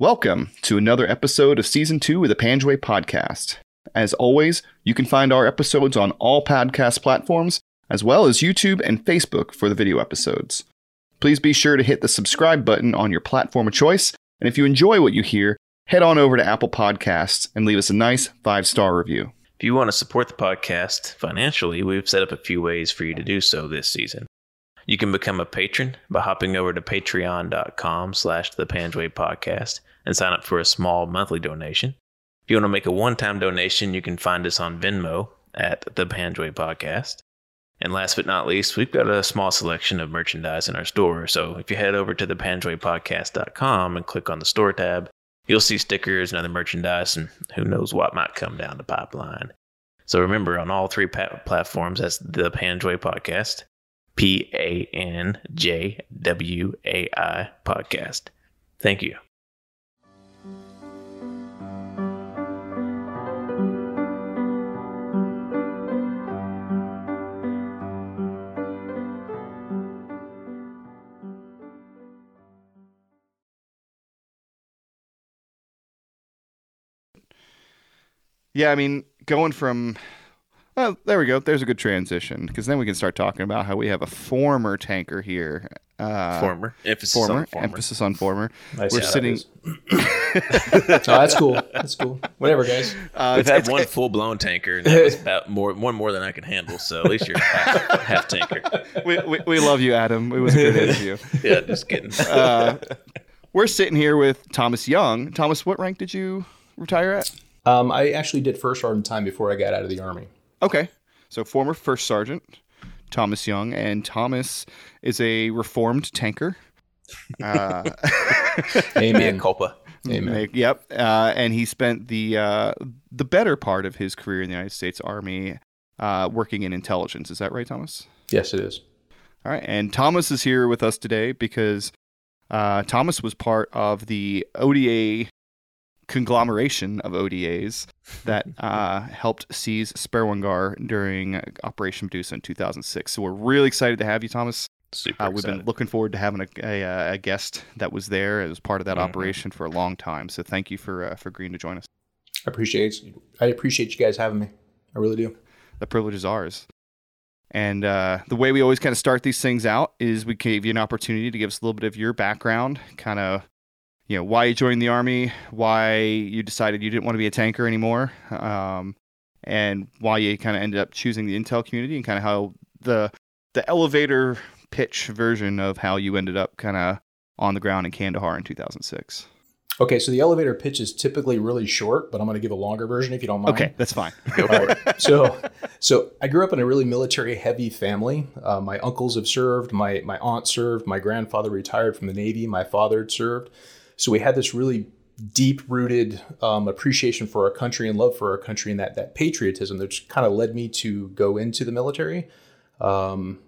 Welcome to another episode of Season 2 of the Panjwai Podcast. As always, you can find our episodes on all podcast platforms, as well as YouTube and Facebook for the video episodes. Please be sure to hit the subscribe button on your platform of choice, and if you enjoy what you hear, head on over to Apple Podcasts and leave us a nice five star review. If you want to support the podcast financially, we've set up a few ways for you to do so this season. You can become a patron by hopping over to patreon.com slash the Panjwai podcast and sign up for a small monthly donation. If you want to make a one-time donation, you can find us on Venmo at the Panjwai podcast. And last but not least, we've got a small selection of merchandise in our store. So if you head over to thepanjwaipodcast.com and click on the store tab, you'll see stickers and other merchandise and who knows what might come down the pipeline. So remember, on all three pa- platforms, that's the Panjwai Podcast. P A N J W A I podcast. Thank you. Yeah, I mean, going from. Well, there we go. There's a good transition because then we can start talking about how we have a former tanker here. Uh, former emphasis former, on former. emphasis on former. Nice We're how that sitting. oh, that's cool. That's cool. Whatever, guys. Uh, We've had it's- one full blown tanker, and that was about more one more than I can handle. So at least you're half, half tanker. we, we, we love you, Adam. It was a good interview. Yeah, just kidding. Uh, we're sitting here with Thomas Young. Thomas, what rank did you retire at? Um, I actually did first sergeant time before I got out of the army. Okay. So former first sergeant Thomas Young, and Thomas is a reformed tanker. Uh, Mea Amen. culpa. Amen. yep. Uh, and he spent the uh, the better part of his career in the United States Army uh, working in intelligence. Is that right, Thomas? Yes, it is. All right. And Thomas is here with us today because uh, Thomas was part of the ODA conglomeration of ODAs that uh, helped seize Sperwan Ghar during Operation Medusa in 2006. So we're really excited to have you, Thomas. Super Uh, we've been looking forward to having a, a, a guest that was there as part of that Mhm. operation for a long time. So thank you for uh, for agreeing to join us. I appreciate I appreciate you guys having me. I really do. The privilege is ours. And uh, the way we always kind of start these things out is we gave you an opportunity to give us a little bit of your background, kind of, you know, why you joined the army, why you decided you didn't want to be a tanker anymore, um, and why you kind of ended up choosing the intel community, and kind of how the the elevator pitch version of how you ended up kind of on the ground in Kandahar in 2006. Okay, so the elevator pitch is typically really short, but I'm going to give a longer version if you don't mind. Okay, that's fine. It. so so I grew up in a really military heavy family. Uh, my uncles have served, my my aunt served, my grandfather retired from the Navy, my father had served. So we had this really deep rooted um, appreciation for our country and love for our country and that that patriotism that kind of led me to go into the military. Um,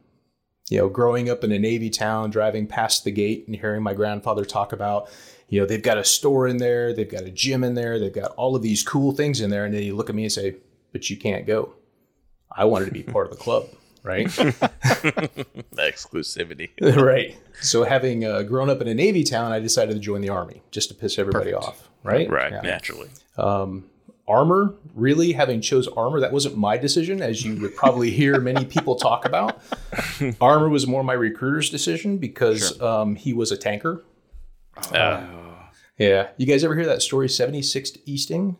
you know, growing up in a Navy town, driving past the gate and hearing my grandfather talk about, you know, they've got a store in there, they've got a gym in there, they've got all of these cool things in there. And then you look at me and say, but you can't go. I wanted to be part of the club, right? Exclusivity. right. So, having uh, grown up in a Navy town, I decided to join the Army just to piss everybody Perfect. off, right? Right, Yeah. naturally. Um, armor, really, having chose armor, that wasn't my decision, as you would probably hear many people talk about. armor was more my recruiter's decision because um, he was a tanker. Uh, Yeah. You guys ever hear that story, 76th Easting?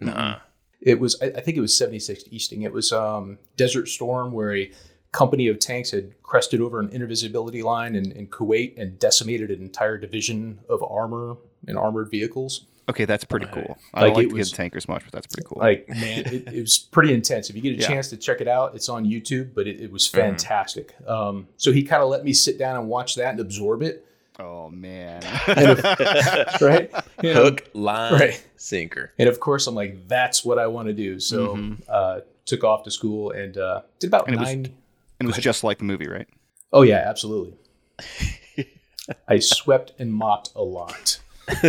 nah. It was, I I think it was 76th Easting. It was um, Desert Storm, where a company of tanks had crested over an invisibility line in, in Kuwait and decimated an entire division of armor and armored vehicles. Okay, that's pretty cool. I Like, don't like to was- get tankers much, but that's pretty cool. Like, man, it, it was pretty intense. If you get a Yeah. chance to check it out, it's on YouTube, but it, it was fantastic. Um, so he kind of let me sit down and watch that and absorb it. Oh man. Right? You know, Hook, line, Right. sinker. And of course, I'm like, that's what I want to do. So Mhm. uh, took off to school and uh, did about And it was- nine. And it was just like the movie, right? Oh yeah, absolutely. I swept and mopped a lot.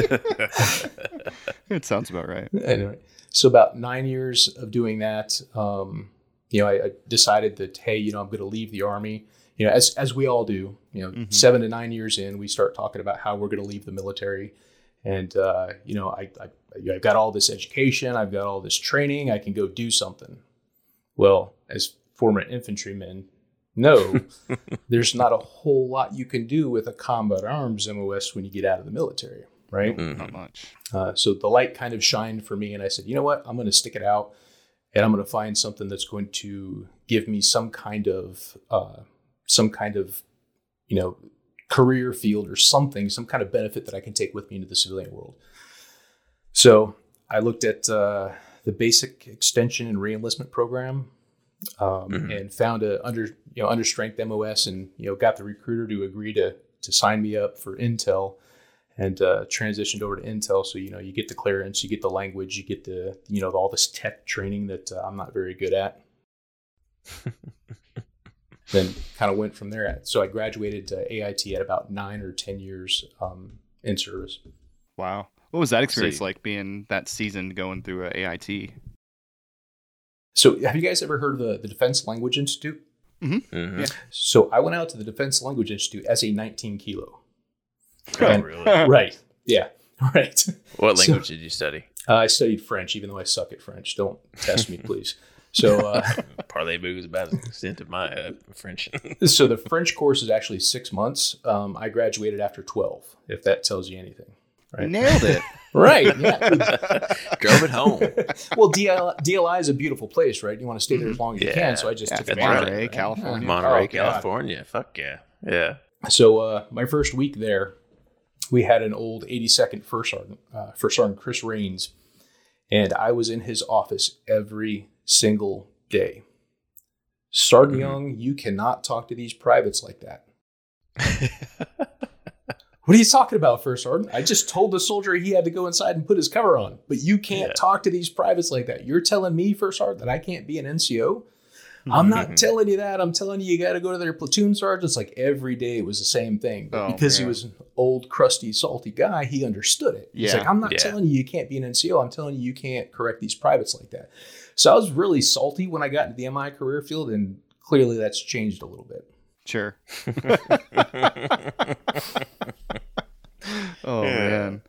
It sounds about right. Anyway, so about nine years of doing that, um, you know, I, I decided that hey, you know, I'm going to leave the army. You know, as as we all do. You know, Mhm. seven to nine years in, we start talking about how we're going to leave the military. and uh, you know I, I I've got all this education, I've got all this training, I can go do something. Well, as former infantrymen know, there's not a whole lot you can do with a combat arms MOS when you get out of the military, right? Mhm. Not much. Uh, so the light kind of shined for me, and I said, you know what? I'm going to stick it out, and I'm going to find something that's going to give me some kind of uh, some kind of you know career field or something, some kind of benefit that I can take with me into the civilian world. So I looked at uh, the basic extension and reenlistment program. Um, Mhm. And found a under you know under strength MOS and you know got the recruiter to agree to to sign me up for Intel and uh, transitioned over to Intel. So you know, you get the clearance, you get the language, you get the you know all this tech training that uh, I'm not very good at. then kind of went from there. So I graduated to AIT at about nine or ten years um, in service. Wow. What was that experience So- like being that seasoned going through a AIT? So have you guys ever heard of the, the Defense Language Institute? Mhm. Yeah. So I went out to the Defense Language Institute as a 19 kilo. Oh, And- really? right. Yeah. Right. What So- language did you study? Uh, I studied French, even though I suck at French. Don't test me, please. So, uh, Parlez-vous is about the extent of my uh, French. so the French course is actually six months. Um, I graduated after 12, if that tells you anything. Right. Nailed it. Right. Yeah. Drove it home. well, DL, DLI is a beautiful place, right? You want to stay there as long as you Yeah. can. So I just Yeah, took it's advantage of Monterey, right? California. Monterey, Oh, God. California. Fuck yeah. Yeah. So uh, my first week there, we had an old 82nd First Sergeant, uh, First Sergeant Chris Rains, and I was in his office every single day. Sergeant Mhm. Young, you cannot talk to these privates like that. What are you talking about, First Sergeant? I just told the soldier he had to go inside and put his cover on, but you can't Yeah. talk to these privates like that. You're telling me, First Sergeant, that I can't be an NCO? I'm not Mhm. telling you that. I'm telling you, you got to go to their platoon sergeants. Like every day it was the same thing. But Oh, because he was an old, crusty, salty guy, he understood it. Yeah. He's like, I'm not Yeah. telling you you can't be an NCO. I'm telling you you can't correct these privates like that. So I was really salty when I got into the MI career field, and clearly that's changed a little bit. Sure. Oh Yeah. man.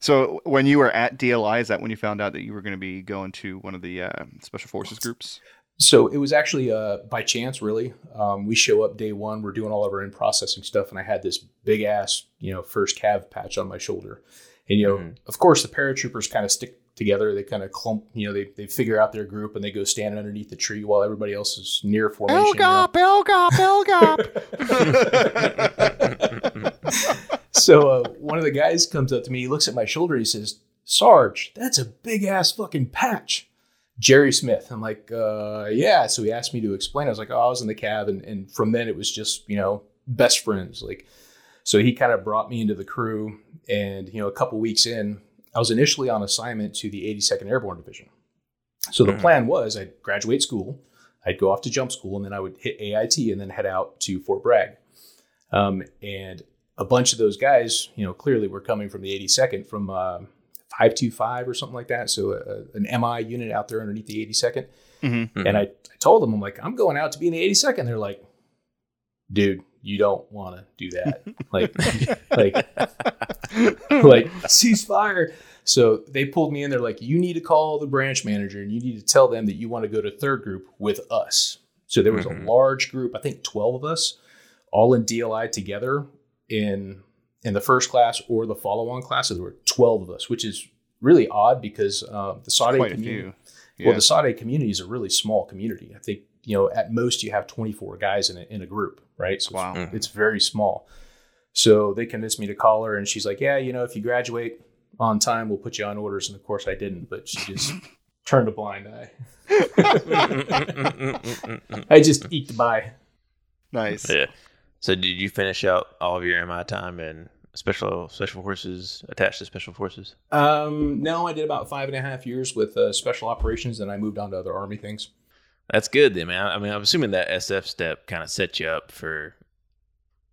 So when you were at DLI, is that when you found out that you were going to be going to one of the uh, special forces groups? So it was actually uh, by chance, really. Um, we show up day one, we're doing all of our in processing stuff, and I had this big ass, you know, first cav patch on my shoulder. And, you know, Mhm. of course, the paratroopers kind of stick together. They kind of clump, you know, they, they figure out their group and they go standing underneath the tree while everybody else is near formation. you know? LGOP, LGOP, so uh, one of the guys comes up to me, he looks at my shoulder, he says, Sarge, that's a big ass fucking patch. Jerry Smith. I'm like, uh, yeah. So he asked me to explain. I was like, oh, I was in the cav. And, and from then it was just, you know, best friends. Like, so he kind of brought me into the crew. And, you know, a couple weeks in, I was initially on assignment to the 82nd Airborne Division. So the Mhm. plan was I'd graduate school, I'd go off to jump school, and then I would hit AIT and then head out to Fort Bragg. Um, and a bunch of those guys, you know, clearly were coming from the 82nd from uh, 525 or something like that. So uh, an MI unit out there underneath the 82nd. hmm And I, I told them, I'm like, I'm going out to be in the 82nd. They're like, dude, you don't want to do that. like, like, like ceasefire. So they pulled me in. They're like, you need to call the branch manager and you need to tell them that you want to go to third group with us. So there was Mhm. a large group, I think 12 of us, all in DLI together in in the first class or the follow-on class. So there were 12 of us, which is really odd because uh, the Saudi Quite a community, few. well, the Saudi community is a really small community. I think you know at most you have 24 guys in a, in a group, right? So it's- Wow. Mhm. it's very small. So they convinced me to call her, and she's like, "Yeah, you know, if you graduate on time, we'll put you on orders." And of course, I didn't, but she just turned a blind eye. I just eked by. Nice. yeah. So did you finish out all of your MI time and special special forces attached to special forces? Um, no, I did about five and a half years with uh, special operations, and I moved on to other army things. That's good then, man. I mean, I'm assuming that SF step kind of set you up for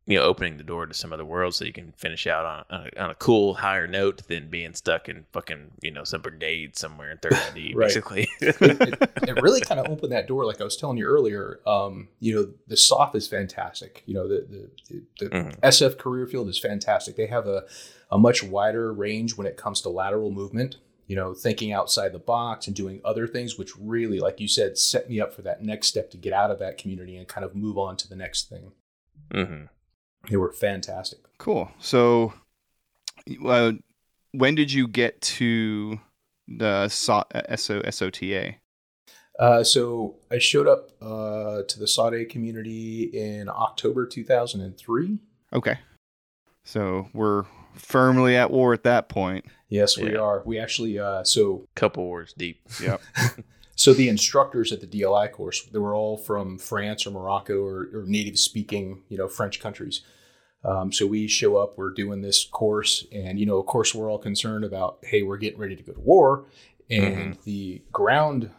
you know opening the door to some other worlds so you can finish out on, on, a, on a cool higher note than being stuck in fucking you know some brigade somewhere in third ID Right. basically. it, it really kind of opened that door. Like I was telling you earlier, um, you know, the SOF is fantastic. You know, the the, the Mhm. SF career field is fantastic. They have a, a much wider range when it comes to lateral movement. You know, thinking outside the box and doing other things, which really, like you said, set me up for that next step to get out of that community and kind of move on to the next thing. hmm They were fantastic. Cool. So, uh, when did you get to the SO, SO, SOTA? Uh, so I showed up uh, to the Sade community in October 2003. Okay. So we're firmly at war at that point. Yes, we Yeah. are. We actually uh, so Couple wars deep. Yep. so the instructors at the DLI course they were all from France or Morocco or, or native speaking you know French countries. Um, so we show up, we're doing this course, and you know of course we're all concerned about hey we're getting ready to go to war, and the ground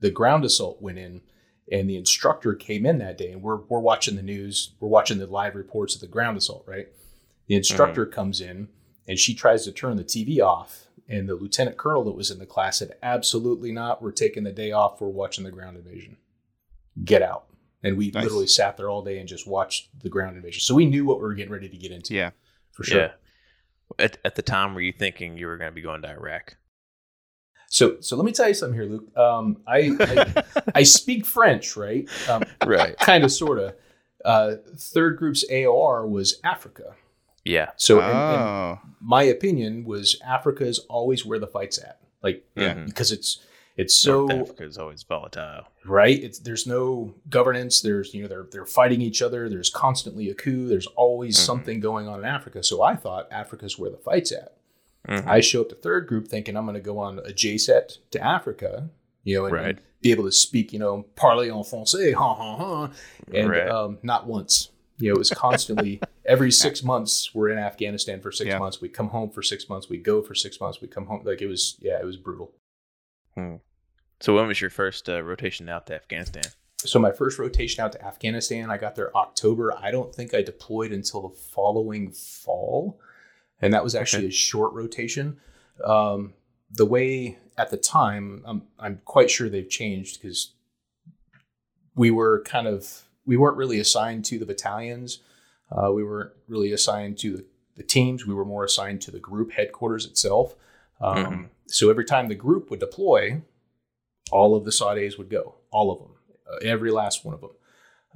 the ground assault went in. And the instructor came in that day, and we're, we're watching the news. We're watching the live reports of the ground assault, right? The instructor comes in, and she tries to turn the TV off. And the lieutenant colonel that was in the class said, Absolutely not. We're taking the day off. We're watching the ground invasion. Get out. And we Nice. literally sat there all day and just watched the ground invasion. So we knew what we were getting ready to get into. Yeah. For sure. Yeah. At, at the time, were you thinking you were going to be going to Iraq? So so let me tell you something here, Luke. Um, I, I I speak French, right? Um, Right. kind of, sort of. Uh, third group's AOR was Africa. Yeah. So, and- and oh, my opinion was Africa is always where the fight's at. Like, Yeah. Mhm. because it's it's so North Africa is always volatile. right. It's there's no governance. There's you know they're they're fighting each other. There's constantly a coup. There's always Mhm. something going on in Africa. So I thought Africa's where the fight's at. Mhm. I show up to third group thinking I'm going to go on a JCET to Africa, you know, and, Right. and be able to speak, you know, parler en français, ha ha ha, and Right. um, not once. You know, it was constantly every six months we're in Afghanistan for six Yeah. months. We come home for six months. We go for six months. We come home. Like it was, yeah, it was brutal. So when was your first uh, rotation out to Afghanistan? So my first rotation out to Afghanistan, I got there October. I don't think I deployed until the following fall, and that was actually a short rotation. Um, the way at the time, I'm I'm quite sure they've changed because we were kind of we weren't really assigned to the battalions. Uh, we weren't really assigned to the, the teams. We were more assigned to the group headquarters itself. Um, Mhm. So every time the group would deploy, all of the Saudis would go, all of them, uh, every last one of them.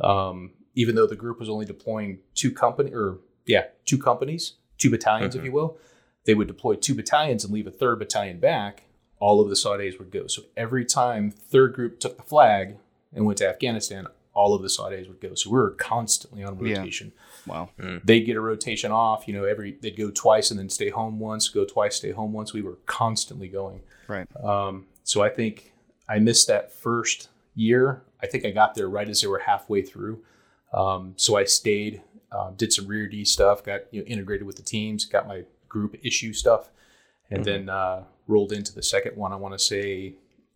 Um, even though the group was only deploying two company or yeah, two companies, two battalions, if Mhm. you will, they would deploy two battalions and leave a third battalion back. All of the Saudis would go. So every time third group took the flag and went to Afghanistan, all of the Saudis would go. So we were constantly on Yeah. rotation wow. they'd get a rotation off. You know, every they'd go twice and then stay home once, go twice, stay home once. We were constantly going. Right. Um, so I think I missed that first year. I think I got there right as they were halfway through. Um, so I stayed, um, did some rear D stuff, got you know, integrated with the teams, got my group issue stuff, and Mhm. then uh, rolled into the second one. I want to say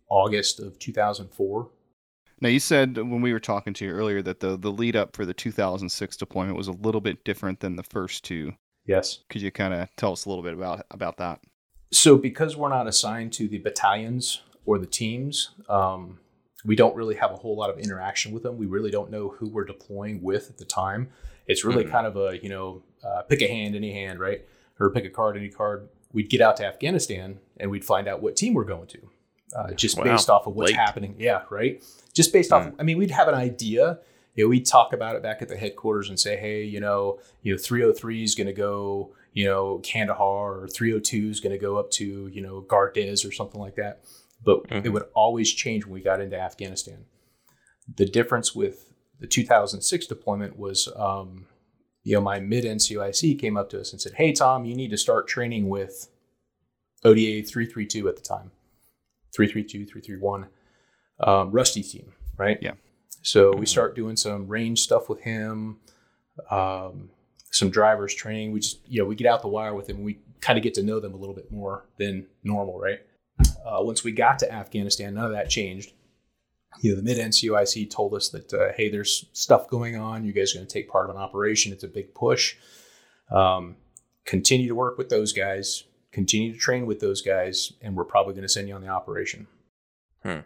August of 2004. Now you said when we were talking to you earlier that the the lead up for the 2006 deployment was a little bit different than the first two. Yes. Could you kind of tell us a little bit about about that? So, because we're not assigned to the battalions or the teams, um, we don't really have a whole lot of interaction with them. We really don't know who we're deploying with at the time. It's really Mhm. kind of a, you know, uh, pick a hand, any hand, right? Or pick a card, any card. We'd get out to Afghanistan and we'd find out what team we're going to, uh, just Wow. based off of what's Late. happening. Yeah, right. Just based off. I mean, we'd have an idea. You know, we'd talk about it back at the headquarters and say, hey, you know, you know, 303 is going to go, you know, Kandahar, or 302 is going to go up to, you know, Gardez or something like that. But it Mhm. would always change when we got into Afghanistan. The difference with the 2006 deployment was, um, you know, my mid NCOIC came up to us and said, hey, Tom, you need to start training with ODA 332 at the time, 332, 331, um, Rusty's team, right? Yeah. So we Mhm. start doing some range stuff with him, um, some drivers training. We just, you know, we get out the wire with him. We kind of get to know them a little bit more than normal, right? Uh, once we got to Afghanistan, none of that changed. you know, the mid NCOIC told us that, uh, hey, there's stuff going on. You guys are going to take part of an operation. It's a big push. Um, continue to work with those guys, continue to train with those guys, and we're probably going to send you on the operation. Hmm.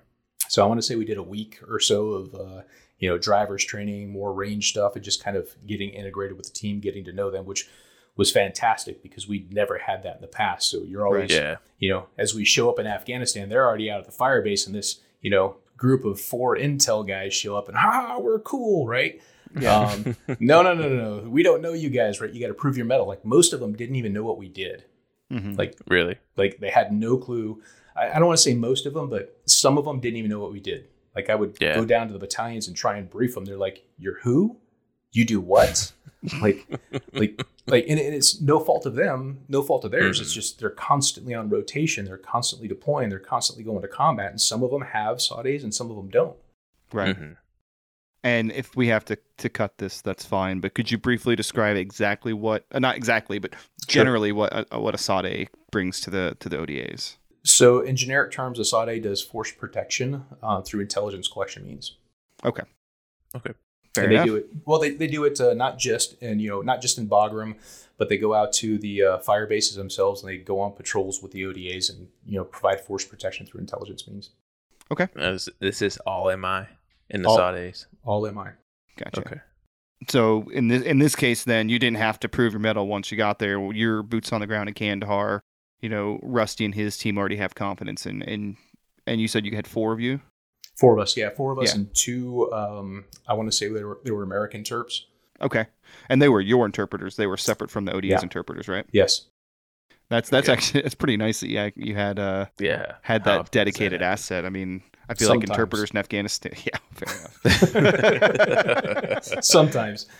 So I want to say we did a week or so of, uh, you know, drivers training, more range stuff, and just kind of getting integrated with the team, getting to know them, which was fantastic because we'd never had that in the past. So you're always, Yeah. you know, as we show up in Afghanistan, they're already out at the fire base, and this, you know, group of four intel guys show up and ha, we're cool, right? Um, no, no, no, no, no. We don't know you guys, right? You got to prove your mettle. Like most of them didn't even know what we did. Mhm. Like, Really? like they had no clue. I, I don't want to say most of them, but some of them didn't even know what we did. Like I would Yeah. go down to the battalions and try and brief them. They're like, "You're who? You do what?" like, like, like, and, and it's no fault of them, no fault of theirs. It's Mhm. just they're constantly on rotation. They're constantly deploying. They're constantly going to combat, and some of them have SADs and some of them don't. Right. Mhm. And if we have to, to cut this, that's fine. But could you briefly describe exactly what, uh, not exactly, but generally what a, what a SADE brings to the to the ODAs? So, in generic terms, a SADE does force protection uh, through intelligence collection means. Okay. Okay. Fair and they do it well. They, they do it uh, not just in you know not just in Bagram, but they go out to the uh, fire bases themselves and they go on patrols with the ODAs and you know provide force protection through intelligence means. Okay. This, this is all MI in the All- Saudis. All MI. Gotcha. Okay. So in this in this case, then you didn't have to prove your mettle once you got there. Your boots on the ground in Kandahar. You know, Rusty and his team already have confidence in and and you said you had four of you. Four of us, yeah, four of us Yeah. and two. Um, I want to say they were they were American Terps. Okay, and they were your interpreters. They were separate from the ODA's Yeah. interpreters, right? Yes. That's that's Okay. actually that's pretty nice that yeah you had uh Yeah. had that often dedicated that asset. I mean, I feel like interpreters in Afghanistan. Yeah, fair enough. Sometimes.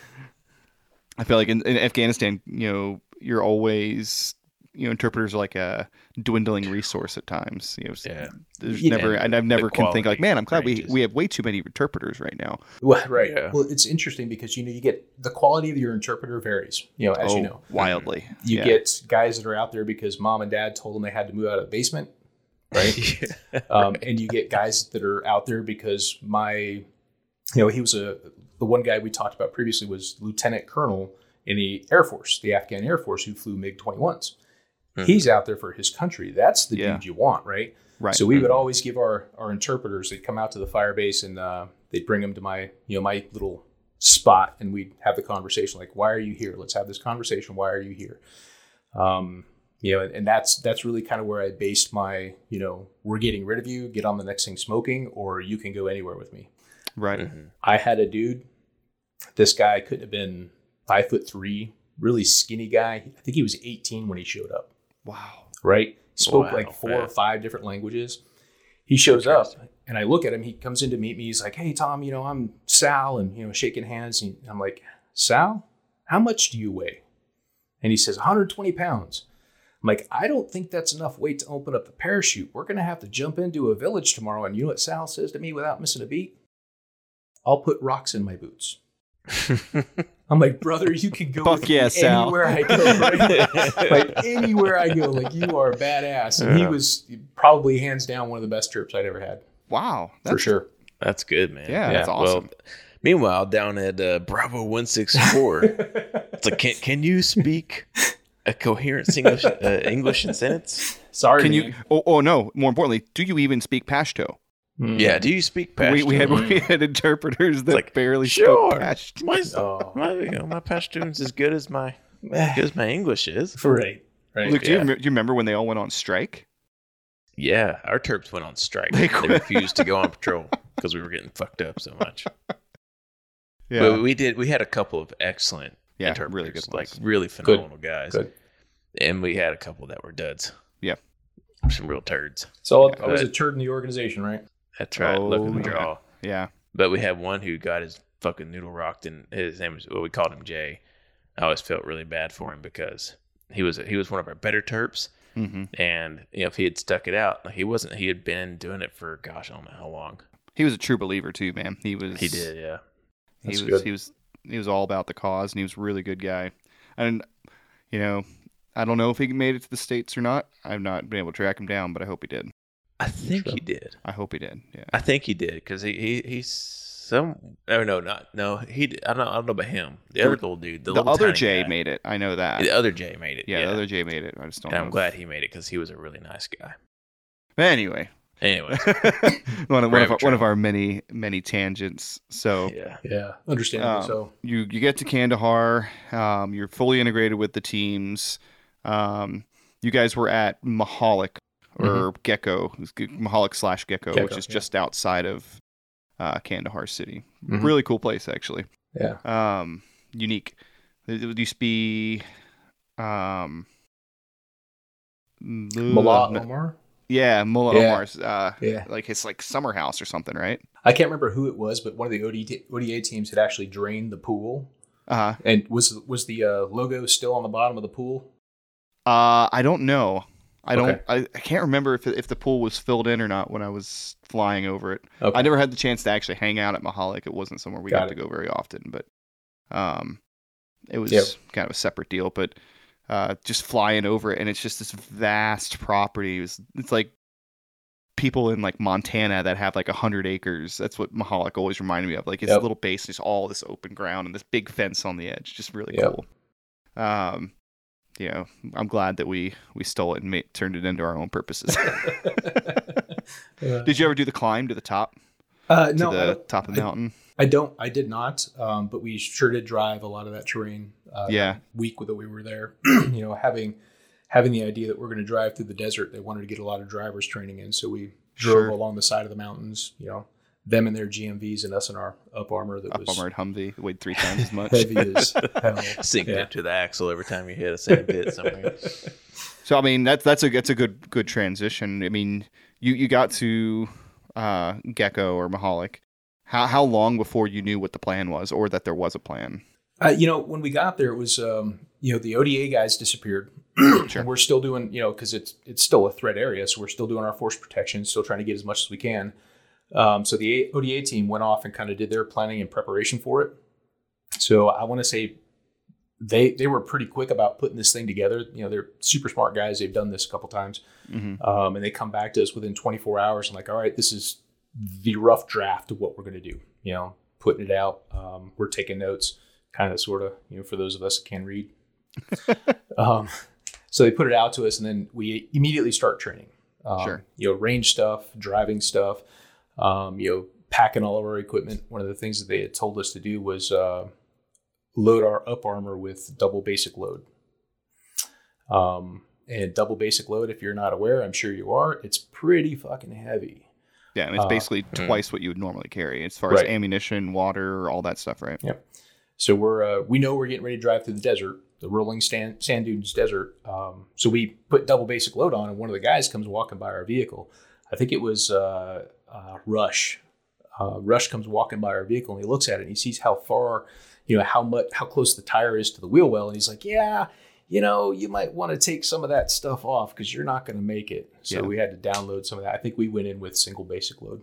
I feel like in, in Afghanistan, you know, you're always, you know interpreters are like a dwindling resource at times. You know, yeah. there's yeah. never and I've never can think like, man, I'm glad ranges. we we have way too many interpreters right now. Well, right. Yeah. Well, it's interesting because you know you get the quality of your interpreter varies. You know, as oh, you know, wildly. You get guys that are out there because mom and dad told them they had to move out of the basement. Right? um, right. and you get guys that are out there because my, you know, he was a the one guy we talked about previously was lieutenant colonel in the Air Force, the Afghan Air Force, who flew MiG 21s. Mm-hmm. He's out there for his country. That's the yeah. dude you want, right? Right. So we mm-hmm. would always give our our interpreters. They'd come out to the fire base and uh, they'd bring them to my you know my little spot, and we'd have the conversation like, "Why are you here? Let's have this conversation. Why are you here?" Um, you know, and, and that's that's really kind of where I based my you know we're getting rid of you. Get on the next thing smoking, or you can go anywhere with me. Right. Mm-hmm. I had a dude. This guy couldn't have been five foot three, really skinny guy. I think he was 18 when he showed up. Wow. right? Spoke Wow, like four or five different languages. He shows up and I look at him. He comes in to meet me. He's like, Hey, Tom, you know, I'm Sal and, you know, shaking hands. And I'm like, Sal, how much do you weigh? And he says, 120 pounds. I'm like, I don't think that's enough weight to open up the parachute. We're going to have to jump into a village tomorrow. And you know what Sal says to me without missing a beat? I'll put rocks in my boots. I'm like, brother, you can go Fuck yeah, me Sal." anywhere I go. Right? like anywhere I go, like you are a badass. And he was probably hands down one of the best trips I'd ever had, Wow. for sure. That's good, man. Yeah, that's awesome. Well, meanwhile, down at uh, Bravo One Six Four, it's like, can can you speak a coherent English uh, English sentence? Sorry, Can man. you? Oh, oh no. More importantly, do you even speak Pashto? Hmm. Yeah. Do you speak Pashto? We, we had we had interpreters that like, barely sure. spoke Pashto. My, Oh. my, you know, my Pashtun's as good as my good as my English is. right, right. Luke, do, you, do you remember when they all went on strike? Yeah, our Terps went on strike. They They, refused to go on patrol because we were getting fucked up so much. Yeah. But we did. We had a couple of excellent yeah. interpreters, Really good. like ones. really phenomenal guys. Good. And we had a couple that were duds. Yeah. some real turds. So I was a turd in the organization, right? That's right. Oh, Look at the yeah. draw. Yeah. But we had one who got his fucking noodle rocked, and his name was well, we called him Jay. I always felt really bad for him because he was he was one of our better terps, hmm and you know if he had stuck it out, he wasn't. He had been doing it for gosh, I don't know how long. He was a true believer too, man. He was. He did, yeah. He That's was. good. He was. He was all about the cause, and he was a really good guy. And you know, I don't know if he made it to the states or not. I've not been able to track him down, but I hope he did. I think Sure. he did. I hope he did. Yeah. I think he did because he, he he's some. Oh no, not no. He I don't I don't know about him. The other little dude. The, The, little other Jay guy. made it. I know that. The other Jay made it. yeah, Yeah, the other Jay made it. I just don't and know. I'm glad he made it because he was a really nice guy. But anyway, Anyway, one, of, one, of our, one of our many many tangents. So yeah, Yeah, understandable. Um, so you you get to Kandahar. Um, you're fully integrated with the teams. Um, you guys were at Mahalik or Gecko, It's Ge- Mahalik slash Gecko, which is yeah. just outside of uh, Kandahar city. Mhm. Really cool place, actually. yeah, Um, unique. It used to be, um, Mullah Omar. Yeah, Mullah Yeah. Omar's. Uh, Yeah, like his like summer house or something, right? I can't remember who it was, but one of the ODA, ODA teams had actually drained the pool. Uh huh. And was was the uh, logo still on the bottom of the pool? Uh, I don't know. I don't. Okay. I, I can't remember if if the pool was filled in or not when I was flying over it. Okay. I never had the chance to actually hang out at Mahalik. It wasn't somewhere we Got got to go very often, but um, it was Yep. kind of a separate deal. But uh, just flying over it, and it's just this vast property. It was, it's like people in like Montana that have like a hundred acres. That's what Mahalik always reminded me of. Like it's Yep. a little base, just all this open ground and this big fence on the edge. Just really Yep. cool. Um, you know, I'm glad that we we stole it and made, turned it into our own purposes. Yeah. Did you ever do the climb to the top, Uh, to no, the top of the I- mountain? I don't. I did not. Um, but we sure did drive a lot of that terrain. Uh, Yeah. that week that we were there, you know, having having the idea that we're going to drive through the desert, they wanted to get a lot of drivers training in, so we drove Sure. along the side of the mountains. You know, them and their GMVs and us in our up armor that Up was armored Humvee weighed three times as much. heavy as hell. sinking Yeah. it to the axle every time you hit a sand pit somewhere. So I mean that's that's a that's a good good transition. I mean you you got to uh, Gecko or Mahalik. How how long before you knew what the plan was or that there was a plan? Uh, you know, when we got there, it was um, you know the ODA guys disappeared. Sure. And we're still doing you know because it's it's still a threat area, so we're still doing our force protection, still trying to get as much as we can. Um, so the ODA team went off and kind of did their planning and preparation for it. So I want to say they they were pretty quick about putting this thing together. You know, they're super smart guys. They've done this a couple times, hmm um, and they come back to us within 24 hours and like, all right, this is the rough draft of what we're going to do. You know, putting it out. Um, we're taking notes, kind of, sort of. You know, for those of us that can read. um, so they put it out to us, and then we immediately start training. Um, Sure. You know, range stuff, driving stuff. Um, you know, packing all of our equipment. One of the things that they had told us to do was uh, load our up armor with double basic load. Um, and double basic load, if you're not aware, I'm sure you are, it's pretty fucking heavy. Yeah, and it's Uh, basically hmm. twice what you would normally carry as far Right. as ammunition, water, all that stuff, right? Yep. So we're uh, we know we're getting ready to drive through the desert, the rolling sand, sand dunes desert. Um, so we put double basic load on, and one of the guys comes walking by our vehicle. I think it was uh, uh, Rush. Uh, Rush comes walking by our vehicle, and he looks at it, and he sees how far, you know, how much, how close the tire is to the wheel well, and he's like, "Yeah, you know, you might want to take some of that stuff off because you're not going to make it." So Yeah. we had to download some of that. I think we went in with single basic load.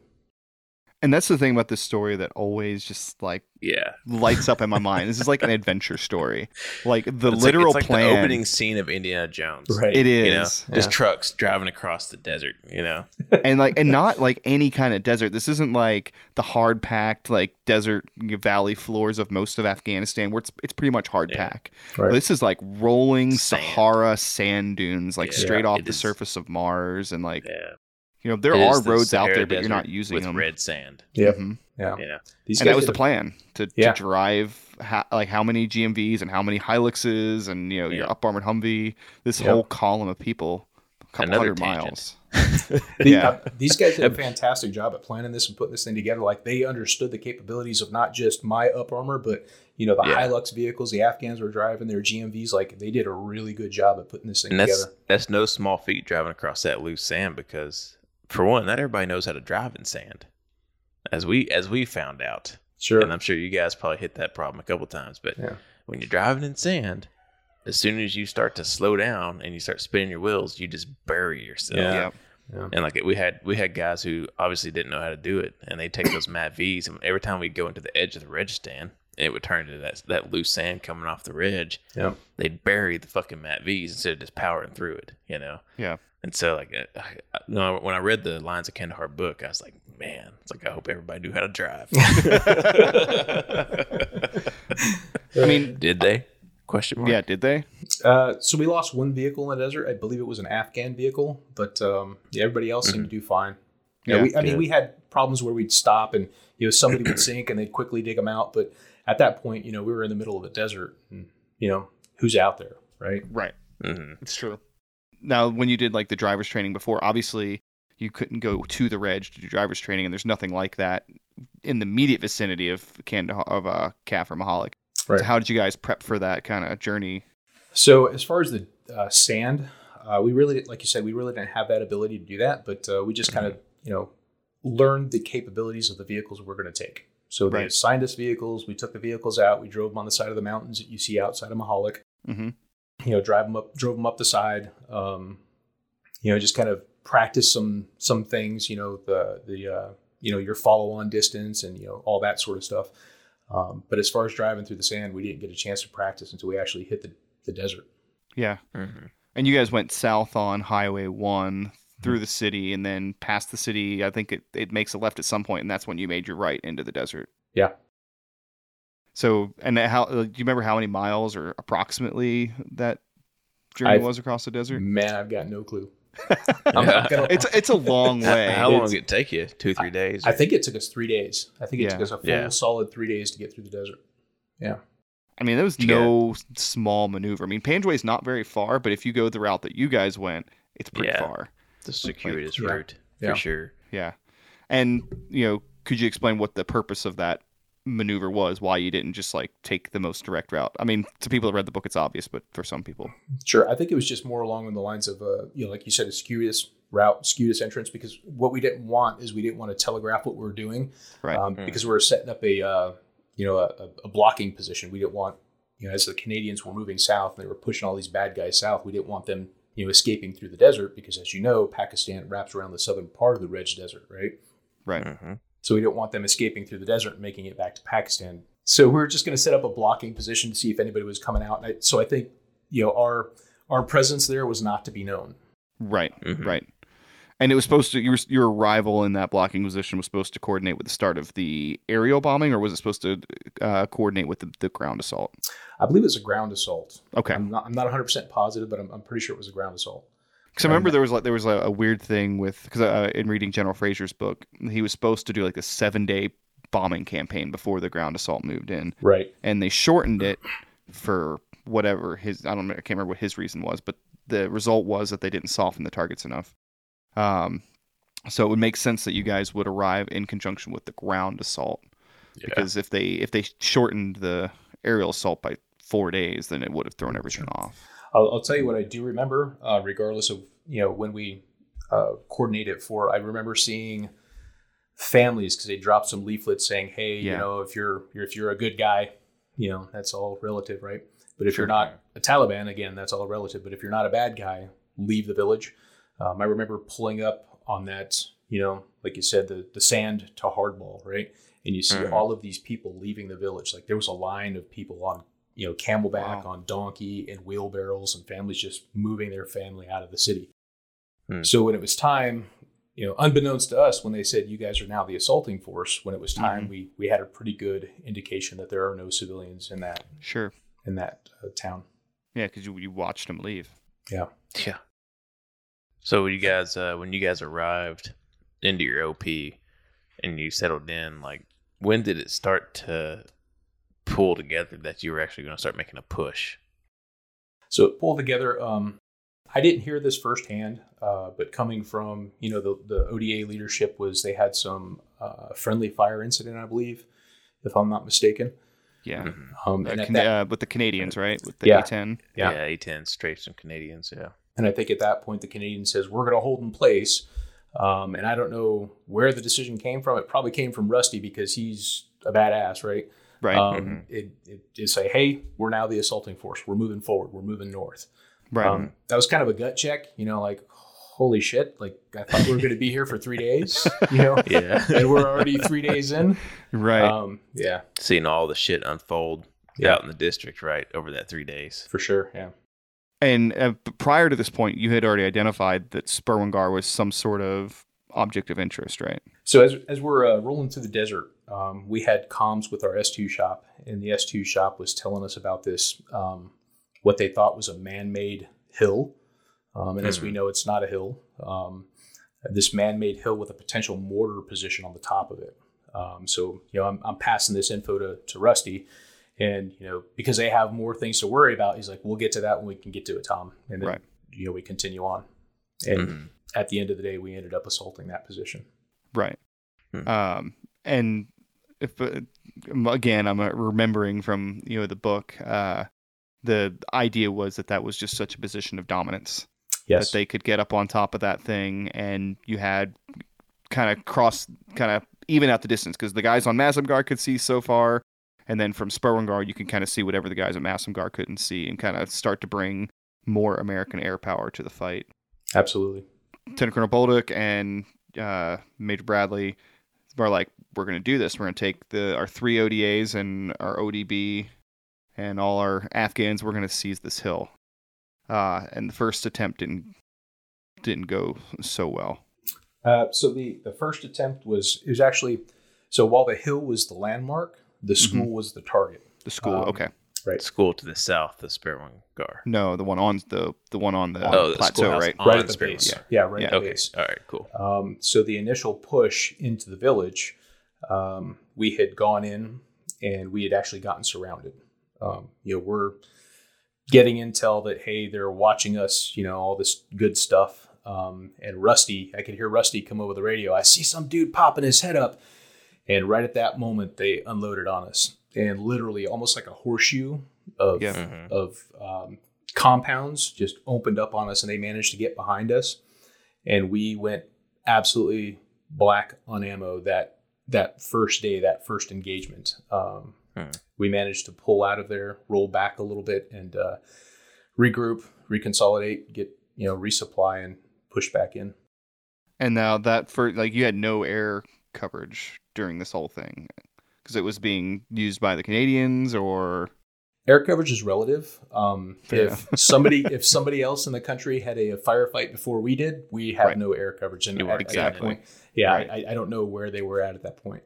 And that's the thing about this story that always just like Yeah, lights up in my mind. This is like an adventure story. Like the It's like- literal it's like plan. the opening scene of Indiana Jones. Right. It is. You know, just trucks driving across the desert. You know, and like and not like any kind of desert. This isn't like the hard packed like desert valley floors of most of Afghanistan where it's it's pretty much hard Yeah. pack. Right. This is like rolling Sand. Sahara sand dunes like Yeah. straight off It the is- surface of Mars and like yeah. You know there It is are the roads out there but you're not Desert using with them. red sand. Yep. Mhm. Yeah. You know, These And that was the plan to, Yeah. to drive ha- like how many GMVs and how many Hiluxes and you know your Yeah. up armored Humvee. This Yep. whole column of people, a couple Another hundred tangent. miles. The- Yeah. uh, these guys did a fantastic job at planning this and putting this thing together. Like they understood the capabilities of not just my up armor, but you know the Yeah. Hilux vehicles the Afghans were driving, their GMVs. Like they did a really good job at putting this thing and that's together. that's no small feat driving across that loose sand because, for one, not everybody knows how to drive in sand, as we as we found out. Sure. And I'm sure you guys probably hit that problem a couple times. But Yeah. when you're driving in sand, as soon as you start to slow down and you start spinning your wheels, you just bury yourself. Yeah. Yeah. And like we had we had guys who obviously didn't know how to do it, and they take those Mat V's, and every time we go into the edge of the ridge stand, it would turn into that that loose sand coming off the ridge. Yeah. They'd bury the fucking Mat V's instead of just powering through it, you know. Yeah. And so, like, I, I, you know, when I read the Lions of Kandahar book, I was like, man, it's like I hope everybody knew how to drive. I mean, Did they? Question mark. yeah, did they? Uh, so we lost one vehicle in the desert. I believe it was an Afghan vehicle, but um, yeah, everybody else seemed to do fine. Yeah, Yeah, we, I mean, good. we had problems where we'd stop and you know somebody would sink and they'd quickly dig them out. But at that point, you know, we were in the middle of a desert, and you know, who's out there, right? Right. hmm It's true. Now, when you did like the driver's training before, obviously you couldn't go to the reg to do driver's training, and there's nothing like that in the immediate vicinity of Kandahar of uh, KAF or Mahalik. Right. So how did you guys prep for that kind of journey? So as far as the uh, sand, uh, we really, like you said, we really didn't have that ability to do that, but uh, we just kind of, you know, learned the capabilities of the vehicles we're going to take. So they Right. assigned us vehicles. We took the vehicles out. We drove them on the side of the mountains that you see outside of Mahalik. Mm-hmm. You know, drive them up, drove them up the side. Um, you know, just kind of practice some some things. You know, the the uh, you know your follow on distance and you know all that sort of stuff. Um, but as far as driving through the sand, we didn't get a chance to practice until we actually hit the, the desert. Yeah. hmm And you guys went south on Highway One through the city, and then past the city. I think it, it makes a left at some point, and that's when you made your right into the desert. Yeah. So, and how uh, do you remember how many miles or approximately that journey I've- was across the desert? Man, I've got no clue. I'm- I'm gonna- it's it's a long way. How long did it take you? Two, three days? I think it took us three days. I think it Yeah. took us a full Yeah. solid three days to get through the desert. Yeah. I mean, there was Yeah. no small maneuver. I mean, Panjwai is not very far, but if you go the route that you guys went, it's pretty Yeah. far. the circuitous yeah. route Yeah. for sure. Yeah. And, you know, could you explain what the purpose of that maneuver was? Why you didn't just like take the most direct route? I mean, to people that read the book, it's obvious, but for some people, Sure. I think it was just more along the lines of, uh, you know, like you said, a circuitous route, circuitous entrance, because what we didn't want is we didn't want to telegraph what we were doing right? um, Mm. because we were setting up a, uh, you know, a, a blocking position. We didn't want, you know, as the Canadians were moving south and they were pushing all these bad guys south, we didn't want them, you know, escaping through the desert because, as you know, Pakistan wraps around the southern part of the Reg Desert, right? right. hmm So we didn't want them escaping through the desert and making it back to Pakistan. So we were just going to set up a blocking position to see if anybody was coming out. And I, so I think you know our our presence there was not to be known. Right. Mhm. Right. And it was supposed to your your arrival in that blocking position was supposed to coordinate with the start of the aerial bombing, or was it supposed to uh, coordinate with the, the ground assault? I believe it was a ground assault. Okay. I'm not I'm not 100 percent positive, but I'm, I'm pretty sure it was a ground assault. Because I remember there was like there was a, a weird thing with because uh, in reading General Fraser's book, he was supposed to do like a seven day bombing campaign before the ground assault moved in, Right. and they shortened it for whatever his I don't know I can't remember what his reason was, but the result was that they didn't soften the targets enough. Um, so it would make sense that you guys would arrive in conjunction with the ground assault Yeah. because if they if they shortened the aerial assault by four days, then it would have thrown everything off. I'll, I'll tell you what I do remember, uh, regardless of you know when we uh, coordinated for. I remember seeing families because they dropped some leaflets saying, "Hey, you know, if you're, you're if you're a good guy, you know, that's all relative, right? But if Sure. you're not a Taliban, again, that's all relative. But if you're not a bad guy, leave the village." Um, I remember pulling up on that, you know, like you said, the the sand to hardball, right? And you see Mhm. all of these people leaving the village. Like there was a line of people on you know, camelback Wow. on donkey and wheelbarrows and families just moving their family out of the city. Hmm. So when it was time, you know, unbeknownst to us, when they said you guys are now the assaulting force, when it was time, Mhm. we we had a pretty good indication that there are no civilians in that Sure. in that uh, town. Yeah, because you, you watched them leave. Yeah. Yeah. So when you guys, uh, when you guys arrived into your OP and you settled in, like, when did it start to pull together that you were actually going to start making a push? So pull together. Um, I didn't hear this firsthand, uh, but coming from you know the the ODA leadership was they had some uh, friendly fire incident, I believe, if I'm not mistaken. Yeah. Mhm. Um, Uh, and, Can- that, uh, with the Canadians, right? With the Yeah. A10. Yeah. Yeah, A10 straight from Canadians. Yeah. and I think at that point the Canadian says we're going to hold in place. Um, and I don't know where the decision came from. It probably came from Rusty because he's a badass, right? Right. Um, it, it, it say, hey, we're now the assaulting force. We're moving forward. We're moving north. right. Um, that was kind of a gut check, you know, like, holy shit! Like I thought we were going to be here for three days, you know, Yeah. and we're already three days in. Right. Um, yeah, Seeing all the shit unfold Yeah. out in the district, right, over that three days. for sure. Yeah. and uh, prior to this point, you had already identified that Sperwan Ghar was some sort of object of interest, right? So as as we're uh, rolling through the desert, um, we had comms with our S2 shop, and the S2 shop was telling us about this um, what they thought was a man-made hill, um, and as we know, it's not a hill. Um, this man-made hill with a potential mortar position on the top of it. Um, so you know, I'm, I'm passing this info to, to Rusty, and you know, because they have more things to worry about, he's like, "We'll get to that when we can get to it, Tom." And then Right. you know, we continue on, and Mhm. at the end of the day, we ended up assaulting that position. Right. Hmm. Um, and if uh, again, I'm uh, remembering from you know the book, uh, the idea was that that was just such a position of dominance Yes, that they could get up on top of that thing, and you had kind of cross, kind of even out the distance because the guys on Masum Ghar could see so far, and then from Sperwan Ghar you can kind of see whatever the guys at Masum Ghar couldn't see, and kind of start to bring more American air power to the fight. absolutely. Lieutenant Colonel Bolduc and uh, Major Bradley are like, we're going to do this. We're going to take the our three ODAs and our ODB and all our Afghans. We're going to seize this hill. Uh, and the first attempt didn't didn't go so well. Uh, so the the first attempt was it was actually so while the hill was the landmark, the school was the target. The school, Um, okay, Right. School to the south, the Sperwan Ghar. no, the one on the the one on the Oh, the plateau, schoolhouse right? on right at the base. Yeah. Yeah, right at Yeah. the Okay. base. All right. Cool. Um, so the initial push into the village, um, we had gone in and we had actually gotten surrounded. Um, you know, we're getting intel that hey, they're watching us. You know, all this good stuff. Um, and Rusty, I could hear Rusty come over the radio. I see some dude popping his head up, and right at that moment, they unloaded on us, and literally almost like a horseshoe of Yeah. Mhm. of um, compounds just opened up on us and they managed to get behind us and we went absolutely black on ammo that that first day that first engagement um, Hmm. we managed to pull out of there roll back a little bit and uh, regroup reconsolidate get you know resupply and push back in And now that for like you had no air coverage during this whole thing because it was being used by the Canadians or air coverage is relative. Um, if somebody if somebody else in the country had a, firefight before we did, we have Right. no air coverage. You at, weren't at that exactly. point, yeah, Right. I, I don't know where they were at at that point.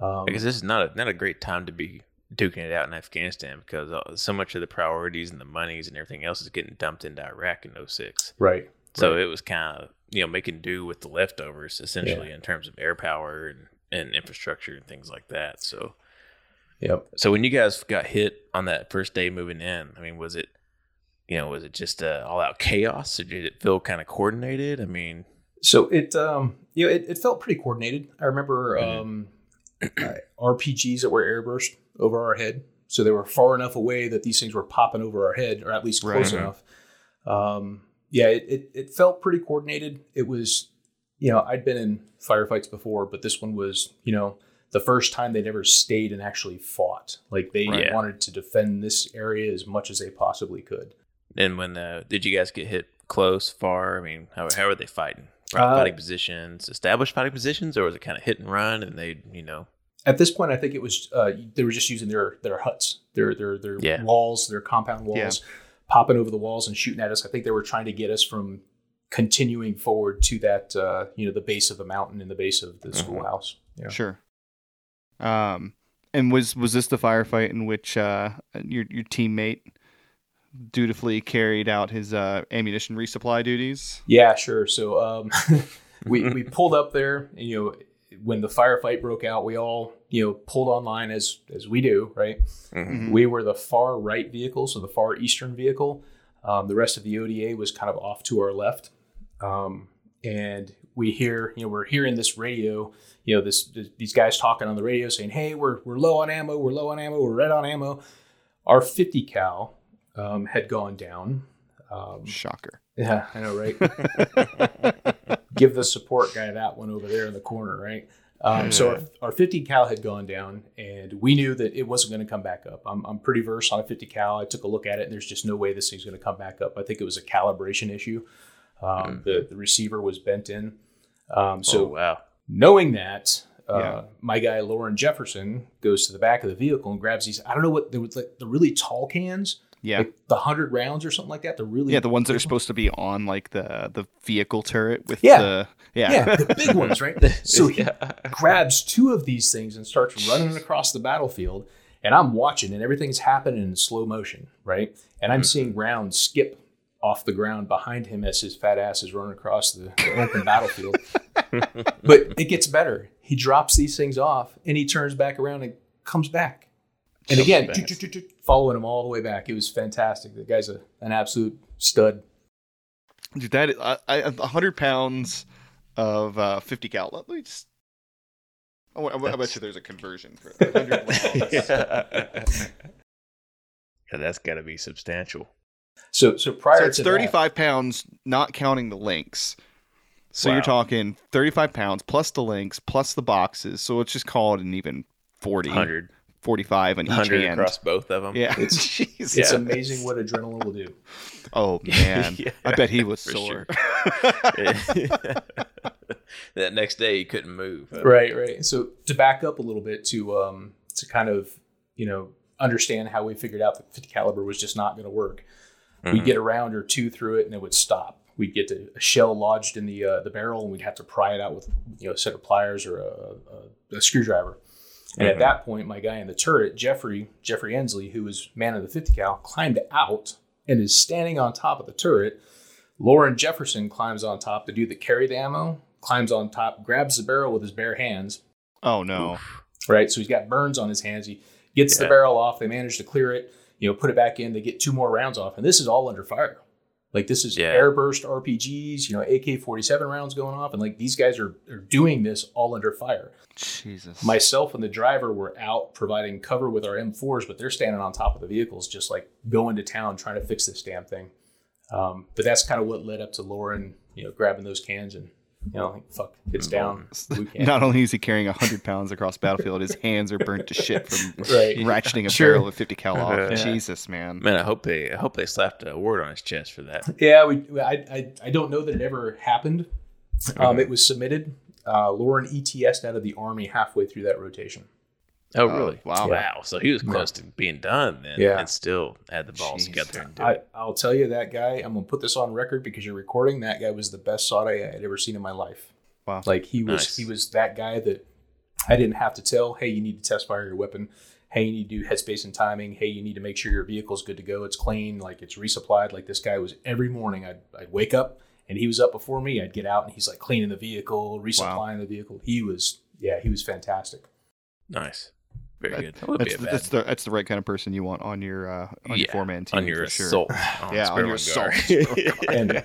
Um, Because this is not a, not a great time to be duking it out in Afghanistan because uh, so much of the priorities and the monies and everything else is getting dumped into Iraq in 06. right. So it was kind of you know making do with the leftovers essentially in terms of air power and, and infrastructure and things like that. So Yep. so when you guys got hit on that first day moving in, I mean, was it you know was it just uh, all out chaos or did it feel kind of coordinated? I mean, So it um you know it, it felt pretty coordinated. I remember Mhm. um uh, RPGs that were airburst over our head. So they were far enough away that these things were popping over our head, or at least close Right. enough. Um, yeah, it, it, it felt pretty coordinated. It was, you know, I'd been in firefights before, but this one was, you know, the first time they'd ever stayed and actually fought. Like they Right. wanted to defend this area as much as they possibly could. and when uh, did you guys get hit close, far? I mean, how how are they fighting? Uh, fighting positions, established fighting positions, or was it kind of hit and run and they you know At this point, I think it was uh, they were just using their their huts, their their their Yeah. walls, their compound Yeah. walls, popping over the walls and shooting at us. I think they were trying to get us from continuing forward to that uh, you know the base of the mountain and the base of the Mhm. schoolhouse. Yeah. Sure. Um, and was was this the firefight in which uh, your your teammate dutifully carried out his uh, ammunition resupply duties? Yeah, sure. So um, we we pulled up there, and you know when the firefight broke out, we all you know pulled online as as we do, right? Mhm. We were the far right vehicle, so the far eastern vehicle. Um, the rest of the ODA was kind of off to our left. Um, and we hear, you know, we're hearing this radio, you know, this, this these guys talking on the radio saying, "Hey, we're we're low on ammo, we're low on ammo, we're red on ammo." Our 50 cal um, had gone down. Um, Shocker. yeah, I know, right? Give the support guy that one over there in the corner, right? Um, so our, our 50 cal had gone down, and we knew that it wasn't going to come back up. I'm, I'm pretty versed on a 50 cal. I took a look at it, and there's just no way this thing's going to come back up. I think it was a calibration issue. Um, the the receiver was bent in. Um, so oh, wow. knowing that, uh, Yeah. my guy Lauren Jefferson goes to the back of the vehicle and grabs these. I don't know what there was like the really tall cans, Yeah. like the hundred rounds or something like that. The really Yeah, the ones that are supposed to be on like the the vehicle turret with Yeah. the yeah. yeah, the big ones, right? So he grabs two of these things and starts running across the battlefield. And I'm watching, and everything's happening in slow motion, right? And I'm seeing rounds skip off the ground behind him as his fat ass is running across the, the open battlefield. but it gets better. He drops these things off, and he turns back around and comes back. And again, following him all the way back. It was fantastic. The guy's a, an absolute stud. Dude, that I, I, a hundred pounds of uh, fifty cal. Let me just. I, I, I bet you there's a conversion for a hundred rounds. yeah. Yeah, that's got to be substantial. So, so prior So it's to that- 35 pounds, not counting the links. So you're talking 35 pounds plus the links plus the boxes. So let's just call it an even 40, 100, 45 on each 100 hand. across both of them. Yeah. It's- Jesus. It's Yeah. amazing what adrenaline will do. Oh man. Yeah, I bet he was for sore. that next day, he couldn't move. Right, right. So to back up a little bit to um to kind of you know understand how we figured out that 50 caliber was just not going to work. We'd Mhm. get a round or two through it and it would stop. We'd get a, shell lodged in the uh, the barrel and we'd have to pry it out with you know a set of pliers or a, a, a screwdriver. And Mhm. at that point, my guy in the turret, Jeffrey Jeffrey Ensley, who was man of the 50 cal, climbed out and is standing on top of the turret. Lauren Jefferson climbs on top to do the carry the ammo. Climbs on top, grabs the barrel with his bare hands, oh no. Oof. right? So he's got burns on his hands. He gets the barrel off. They manage to clear it, you know, put it back in. They get two more rounds off, and this is all under fire. Like this is Yeah. airburst RPGs, you know, AK forty seven rounds going off, and like these guys are, are doing this all under fire. Jesus. Myself and the driver were out providing cover with our M4s, but they're standing on top of the vehicles, just like going to town trying to fix this damn thing. Um, but that's kind of what led up to Lauren, you know, grabbing those cans and you know, like, fuck, it's down. Can't. Only is he carrying 100 pounds across battlefield, his hands are burnt to shit from Right. ratcheting a Sure. barrel of 50 cal off. Yeah. Jesus, man. Man, I hope they I hope they slapped a word on his chest for that. Yeah, we. I, I, I don't know that it ever happened. Um, Okay. it was submitted. Uh, Lauren ETS out of the army halfway through that rotation. Oh, Oh, really? wow. Wow. So he was close to being done then. Yeah. And still had the balls Jeez. to get there and do I, it. I'll tell you that guy. I'm gonna put this on record because you're recording. That guy was the best sod I had ever seen in my life. Wow. Like he was. Nice. He was that guy that I didn't have to tell. Hey, you need to test fire your weapon. Hey, you need to do headspace and timing. Hey, you need to make sure your vehicle's good to go. It's clean. Like it's resupplied. Like this guy was every morning. I'd, I'd wake up and he was up before me. I'd get out and he's like cleaning the vehicle, resupplying the vehicle. He was. Yeah, he was fantastic. Nice. Very That- good. That That's, the- that's the that's the right kind of person you want on your uh, on your Yeah, four man team on your for sure. assault. Yeah, on your Sparrow assault. And-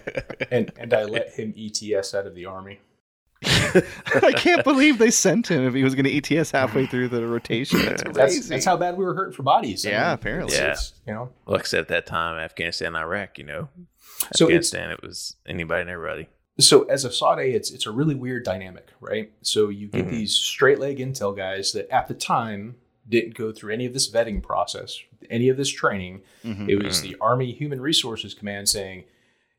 And and I let him ETS out of the army. I can't believe they sent him if he was going to ETS halfway through the rotation. That's crazy. That's that's how bad we were hurting for bodies. I Yeah, mean, apparently. Yeah. it's, you know. Like I said at that time, Afghanistan, Iraq, you know. So Afghanistan, it was anybody and everybody. so as a Sade, it's it's a really weird dynamic, right? So you get Mhm. these straight leg intel guys that at the time didn't go through any of this vetting process, any of this training. Mhm. It was the Army Human Resources Command saying,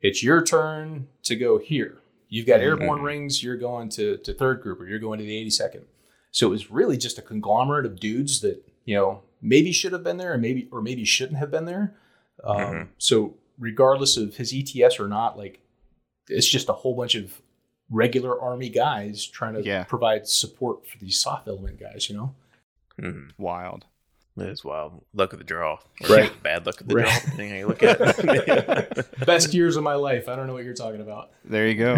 "It's your turn to go here. You've got airborne Mhm. rings. You're going to to third group, or you're going to the 82nd." So it was really just a conglomerate of dudes that you know maybe should have been there, and maybe or maybe shouldn't have been there. Um, Mhm. So regardless of his ETS or not, like it's just a whole bunch of regular Army guys trying to Yeah. provide support for these soft element guys. You know, Mm, Wild. that is wild. Luck of the draw. Right. Bad luck of the Right. draw, depending how you look at it. best years of my life. I don't know what you're talking about. There you go.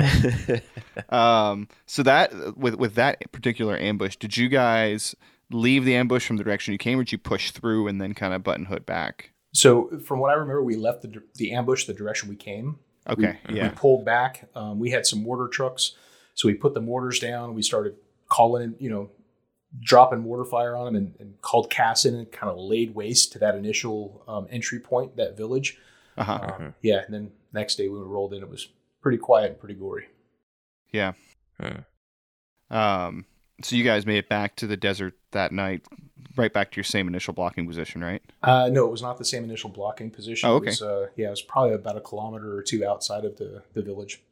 um, so that with with that particular ambush, did you guys leave the ambush from the direction you came, or did you push through and then kind of button hood back? So from what I remember, we left the the ambush the direction we came. Okay, We yeah, pulled back. Um, we had some mortar trucks, so we put the mortars down. We started calling, you know, dropping mortar fire on them, and, and called CAS in and kind of laid waste to that initial um, entry point, that village. uh huh, Um, Mhm. Yeah, and then next day when we rolled in, it was pretty quiet and pretty gory. yeah. Hmm. Um, So you guys made it back to the desert that night, right back to your same initial blocking position, right? Uh, no, it was not the same initial blocking position. Oh, It okay. was, uh, yeah, it was probably about a kilometer or two outside of the, the village.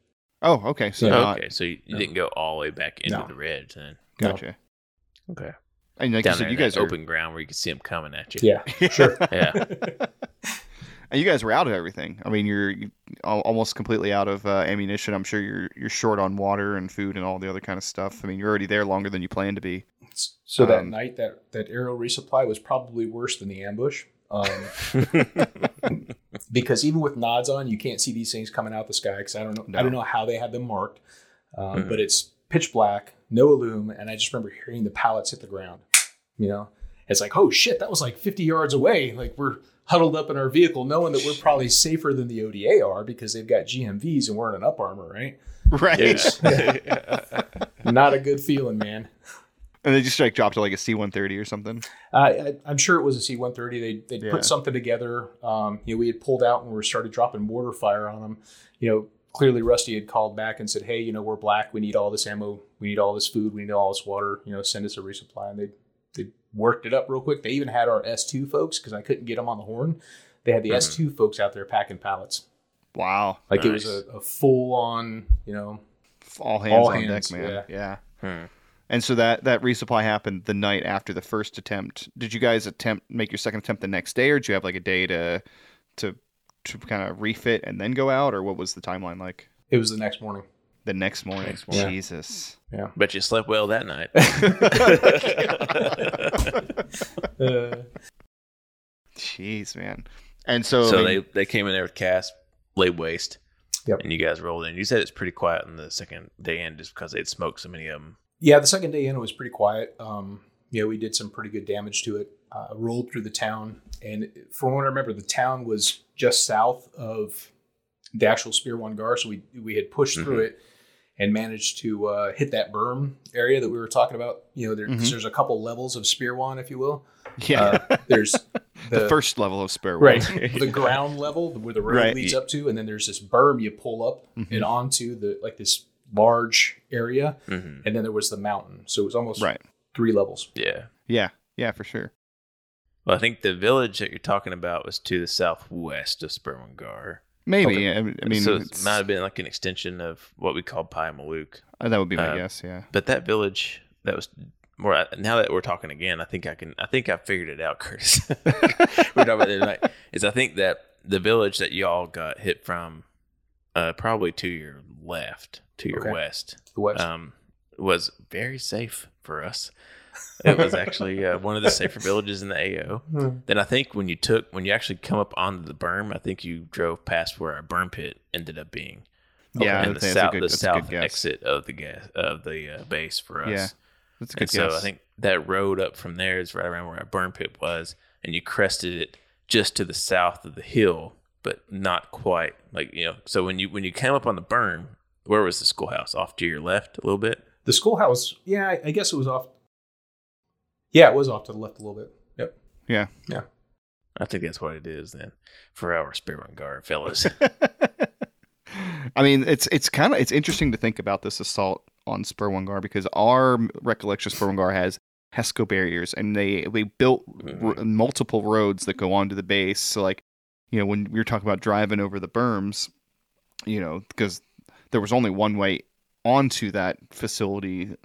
Oh, okay. So Yeah. not, okay, so you, you No. didn't go all the way back into No. the ridge then. No. gotcha. Okay. And like Down you said, you guys that are open ground where you can see them coming at you. Yeah, sure. Yeah. and you guys were out of everything. I mean, you're almost completely out of uh, ammunition. I'm sure you're you're short on water and food and all the other kind of stuff. I mean, you're already there longer than you planned to be. So that Um, night, that that arrow resupply was probably worse than the ambush, um, because even with nods on, you can't see these things coming out the sky. Because I don't know, I don't know how they had them marked, um, Mhm. but it's pitch black, no illume, and I just remember hearing the pallets hit the ground. You know, it's like, oh shit, that was like 50 yards away. Like we're huddled up in our vehicle, knowing that we're probably safer than the ODA are because they've got GMVs and we're in an up armor, right? Right. Yeah. Not a good feeling, man. And they just like dropped to like a C-130 or something. Uh, I, I'm sure it was a C-130. They they Yeah. put something together. Um, you know, we had pulled out and we started dropping mortar fire on them. You know, clearly Rusty had called back and said, "Hey, you know, we're black. We need all this ammo. We need all this food. We need all this water. You know, send us a resupply." And they they worked it up real quick. They even had our S2 folks because I couldn't get them on the horn. They had the Mhm. S2 folks out there packing pallets. Wow. Like it was a, a full on, you know, All hands All on hands, deck, man. yeah. yeah. Hmm. And so that that resupply happened the night after the first attempt. Did you guys attempt make your second attempt the next day, or did you have like a day to to to kind of refit and then go out, or what was the timeline like? it was the next morning. The next morning. Next morning. Jesus. But you slept well that night. Uh, Jeez, man. And so, so I they, mean, they came in there with cast, laid waste. Yep. And you guys rolled in. You said it's pretty quiet on the second day in just because they'd smoked so many of them. Yeah, the second day in it was pretty quiet. Um, you know, we did some pretty good damage to it. Uh, rolled through the town, and from what I remember, the town was just south of the actual Sperwan Ghar. So we we had pushed through it and managed to uh, hit that berm area that we were talking about. You know, there, 'cause Mhm. there's a couple levels of Sperwan, if you will. yeah, Uh, there's the, the, first level of spare right the ground level where the road Right. leads up to, and then there's this berm you pull up Mhm. and onto the like this large area, hmm and then there was the mountain. So it was almost Right. three levels. Yeah. Yeah. Yeah, for sure. Well, I think the village that you're talking about was to the southwest of Sperwan Ghar. Maybe. Okay. I, I mean, so it might have been like an extension of what we call Pai Maluk. uh, that would be my uh, guess. Yeah. But that village that was more now that we're talking again, I think I can I think I figured it out, Curtis. we were talking about it tonight. Is I think that the village that y'all got hit from, uh, probably to your left, to your Okay. west, The west. um, was very safe for us. It was actually uh, one of the safer villages in the AO. Then I think when you took when you actually come up onto the berm, I think you drove past where our burn pit ended up being. Yeah, I and the say south good- the that's a good south exit of the gas of the uh, base for us. Yeah, That's a good And so. I think that road up from there is right around where our burn pit was, and you crested it just to the south of the hill, but not quite. Like you know, so when you when you came up on the berm, where was the schoolhouse? Off to your left a little bit. The schoolhouse, yeah, I, I guess it was off. Yeah, it was off to the left a little bit. Yep. Yeah. Yeah. I think that's what it is then for our Sperwan Ghar fellas. I mean, it's it's kind of it's interesting to think about this assault on Sperwan Ghar because our recollection of Sperwan Ghar has HESCO barriers, and they they built mm-hmm. r- multiple roads that go onto the base. So like, you know, when we were talking about driving over the berms, you know, because there was only one way onto that facility,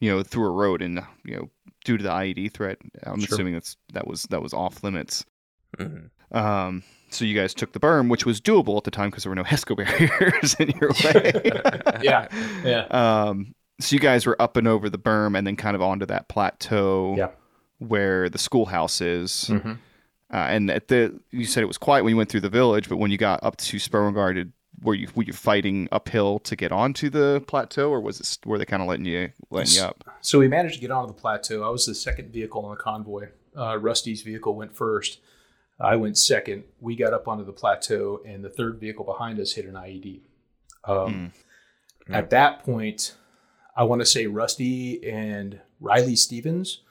you know, through a road, and you know, due to the IED threat, I'm Sure. assuming that's that was that was off limits. Mhm. Um, so you guys took the berm, which was doable at the time because there were no HESCO barriers in your way. Yeah, yeah. Um, so you guys were up and over the berm and then kind of onto that plateau Yeah. where the schoolhouse is. Mm-hmm. Uh, and at the you said it was quiet when you went through the village, but when you got up to Sperwan Ghar, did were you were you fighting uphill to get onto the plateau, or was it were they kind of letting you letting you up? So we managed to get onto the plateau. I was the second vehicle on the convoy. Uh, Rusty's vehicle went first. I went second. We got up onto the plateau, and the third vehicle behind us hit an IED. Um, Hmm. At that point, I want to say Rusty and Riley Stevens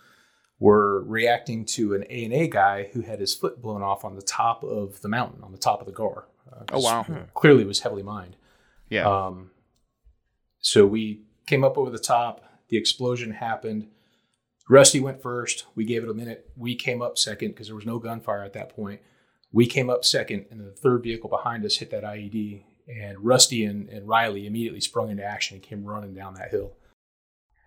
were reacting to an ANA guy who had his foot blown off on the top of the mountain, on the top of the gar. Uh, Oh wow, Clearly, was heavily mined. yeah, Um, so we came up over the top, The explosion happened. Rusty went first. We gave it a minute. We came up second because there was no gunfire at that point. We came up second, and the third vehicle behind us hit that IED. And Rusty and, and Riley immediately sprung into action and came running down that hill.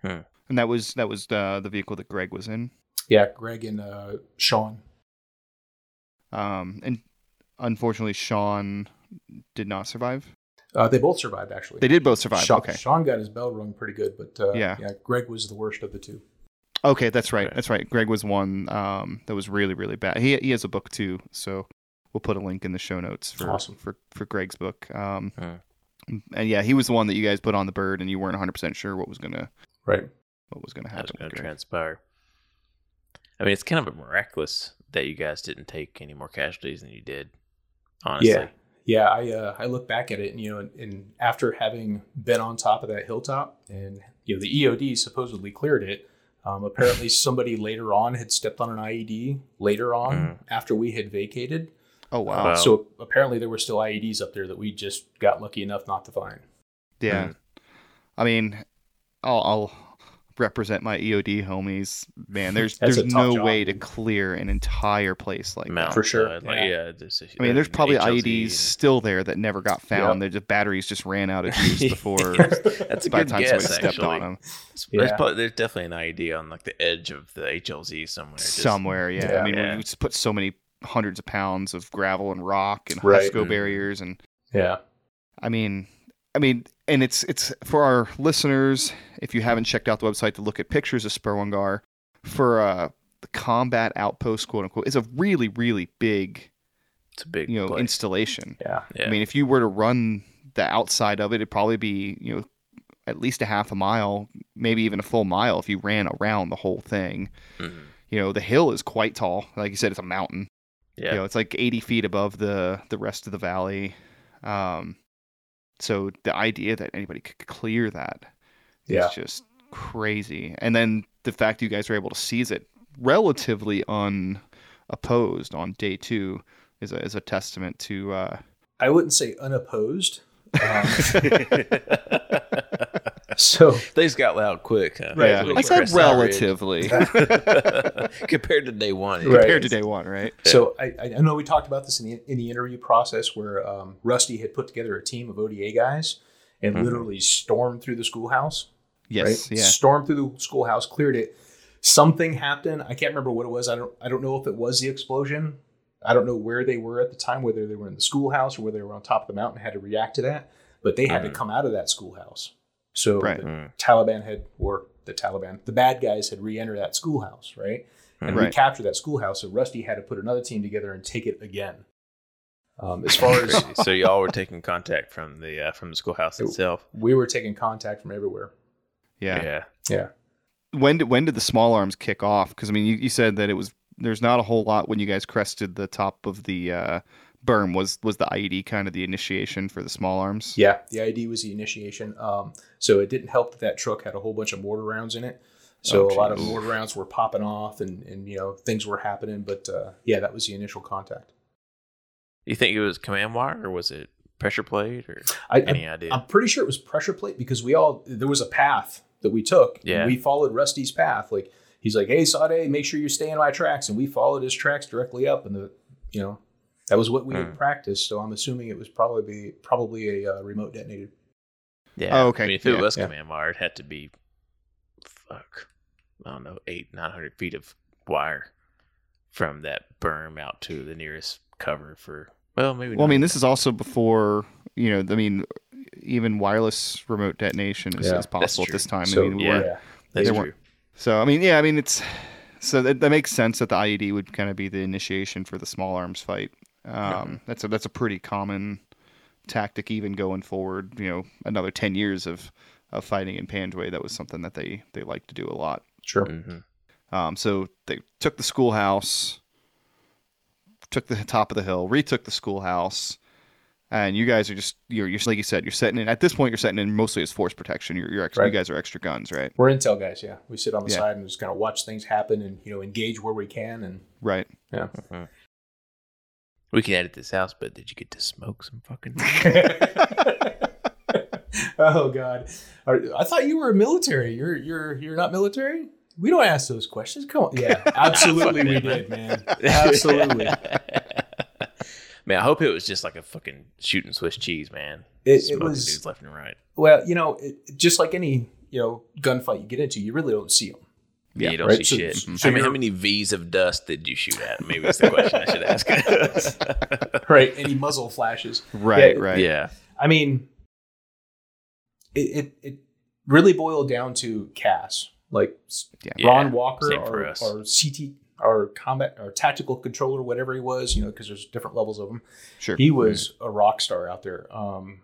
And that was that was the the vehicle that Greg was in. Yeah, Greg and uh, Sean. Um, and unfortunately, Sean did not survive. Uh, they both survived, actually. They did both survive. Sean, okay. Sean got his bell rung pretty good, but uh, Yeah. yeah, Greg was the worst of the two. Okay, that's right. Right. That's right. Greg was one um, that was really, really bad. He he has a book too, so we'll put a link in the show notes for Awesome. for for Greg's book. Um, Hmm. and yeah, he was the one that you guys put on the bird, and you weren't 100 percent sure what was gonna Right. what was gonna How it's happen. gonna transpire. I mean, it's kind of miraculous that you guys didn't take any more casualties than you did. Honestly, Yeah. Yeah, I uh, I look back at it, and you know, and, and after having been on top of that hilltop, and you know, the EOD supposedly cleared it. Um, apparently, somebody later on had stepped on an IED later on Mhm. after we had vacated. Oh wow. Wow. So apparently, there were still IEDs up there that we just got lucky enough not to find. Yeah. Mm. I mean, I'll, I'll represent my EOD homies. Man, there's That's there's no job, way to clear an entire place like Mount, that. For sure, uh, like, yeah. yeah. this is- I mean, there's uh, probably HLZ IEDs and- still there that never got found. Yeah. They just batteries just ran out of juice before That's a by the good time guess. somebody stepped Actually, on them. there's, Yeah. probably, there's definitely an idea on like the edge of the HLZ somewhere. just- Somewhere, yeah. I mean, Yeah. we just put so many hundreds of pounds of gravel and rock and Right. HESCO Mhm. barriers, and Yeah. I mean, I mean, and it's it's for our listeners. If you haven't checked out the website to look at pictures of Sperwan Ghar for uh, the combat outpost, quote unquote, is a really really big It's a big, you know place. installation. Yeah. yeah. I mean, if you were to run the outside of it, it'd probably be you know at least a half a mile, maybe even a full mile if you ran around the whole thing. Mhm. You know, the hill is quite tall. Like you said, it's a mountain. yeah. You know, it's like 80 feet above the the rest of the valley. Um, so the idea that anybody could clear that is Yeah. just crazy. And then the fact you guys were able to seize it relatively unopposed on day two is a, is a testament to. Uh, I wouldn't say unopposed. Um, so Things got loud quick. Huh? Right, yeah, I said Crest that ridge. relatively compared to day one. Right. compared to day one, right? So I, I know we talked about this in the in the interview process where um, Rusty had put together a team of ODA guys and Mhm. literally stormed through the schoolhouse. Yes, right? yeah. Stormed through the schoolhouse, cleared it. Something happened. I can't remember what it was. I don't. I don't know if it was the explosion. I don't know where they were at the time, whether they were in the schoolhouse or whether they were on top of the mountain and had to react to that. But they had Mhm. to come out of that schoolhouse. So Right. the Mm. Taliban had, or the Taliban, the bad guys had re-entered that schoolhouse, right? And Right. recaptured that schoolhouse. So Rusty had to put another team together and take it again. Um, as far as so y'all were taking contact from the uh, from the schoolhouse itself. we were taking contact from everywhere. yeah. yeah. Yeah. when did when did the small arms kick off? Because I mean, you, you said that it was there's not a whole lot when you guys crested the top of the uh, berm. Was was the IED kind of the initiation for the small arms? Yeah, the ID was the initiation. Um, so it didn't help that that truck had a whole bunch of mortar rounds in it. So Oh, a lot of mortar rounds were popping off, and and you know things were happening. But uh, yeah, that was the initial contact. You think it was command wire or was it pressure plate or I, any I, idea? I'm pretty sure it was pressure plate because we all there was a path that we took. and Yeah. we followed Rusty's path. Like he's like, "Hey, Sade, make sure you stay in my tracks," and we followed his tracks directly up. And the you know that was what we had Hmm. practiced. So I'm assuming it was probably probably a uh, remote detonated. yeah. Oh, okay. I mean, if it Yeah. was Yeah. command wire, it had to be fuck. I don't know, eight nine hundred feet of wire from that berm out to the nearest cover for. Well, maybe. Well, I mean, this is also before you know. I mean, even wireless remote detonation is, Yeah, is possible at this time. So I mean, yeah. yeah. that's true. weren't- so I mean, yeah, I mean, it's so that, that makes sense that the IED would kind of be the initiation for the small arms fight. Um. That's a that's a pretty common tactic, even going forward. You know, another ten years of of fighting in Panjwai, that was something that they they like to do a lot. Sure. hmm Um, so they took the schoolhouse, took the top of the hill, retook the schoolhouse, and you guys are just you're, you're like you said you're setting in at this point you're setting in mostly as force protection. You're, you're extra, you guys are extra guns, right? We're intel guys, yeah. We sit on the Yeah. side and just kind of watch things happen and you know engage where we can and Right. yeah. We can edit this out, but did you get to smoke some fucking? oh God, I thought you were military. You're you're you're not military. We don't ask those questions. Come on. Yeah, absolutely we did, man. Absolutely. Man, I hope it was just like a fucking shooting Swiss cheese, man. It- it was- dudes left and right. Well, you know, it, just like any you know gunfight you get into, you really don't see them. Yeah, you don't right. see So- shit. so I mean, how many V's of dust did you shoot at? Maybe that's the question I should ask. Right. Any muzzle flashes. Right, Yeah, right. yeah. I mean, it, it it really boiled down to CAS, like Yeah. Ron Yeah, Walker, or, us. or CT, or combat or tactical controller, whatever he was, you know, because there's different levels of him. Sure. He was a rock star out there. Um,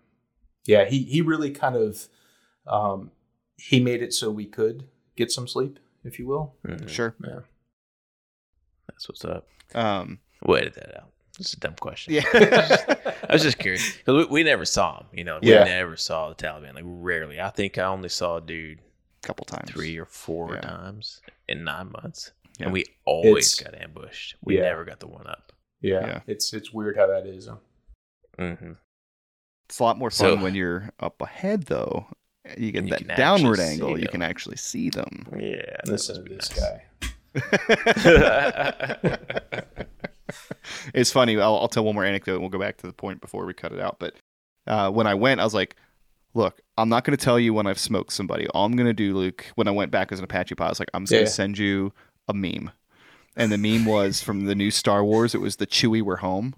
yeah, he he really kind of um, he made it so we could get some sleep, if you will. Mhm. Sure. Yeah. That's what's up. Um, We'll edit that out. It's a dumb question. yeah. I was just curious because we, we never saw him. You know, we Yeah. never saw the Taliban. Like rarely. I think I only saw a dude a couple times. three or four Yeah. times in nine months, Yeah. and we always It's- got ambushed. We Yeah. never got the one up. yeah, Yeah. it's it's weird how that is. Mm-hmm. It's a lot more fun So- when you're up ahead, though. You get And you that downward angle. see You can actually see them. Yeah, that Listen must to be this nice. guy. it's funny. I'll, I'll tell one more anecdote and we'll go back to the point before we cut it out. But uh, when I went, I was like, look, I'm not going to tell you when I've smoked somebody. All I'm going to do, Luke, when I went back as an Apache pilot, I was like, I'm just going Yeah. to send you a meme. And the meme was from the new Star Wars. It was the Chewie we're home.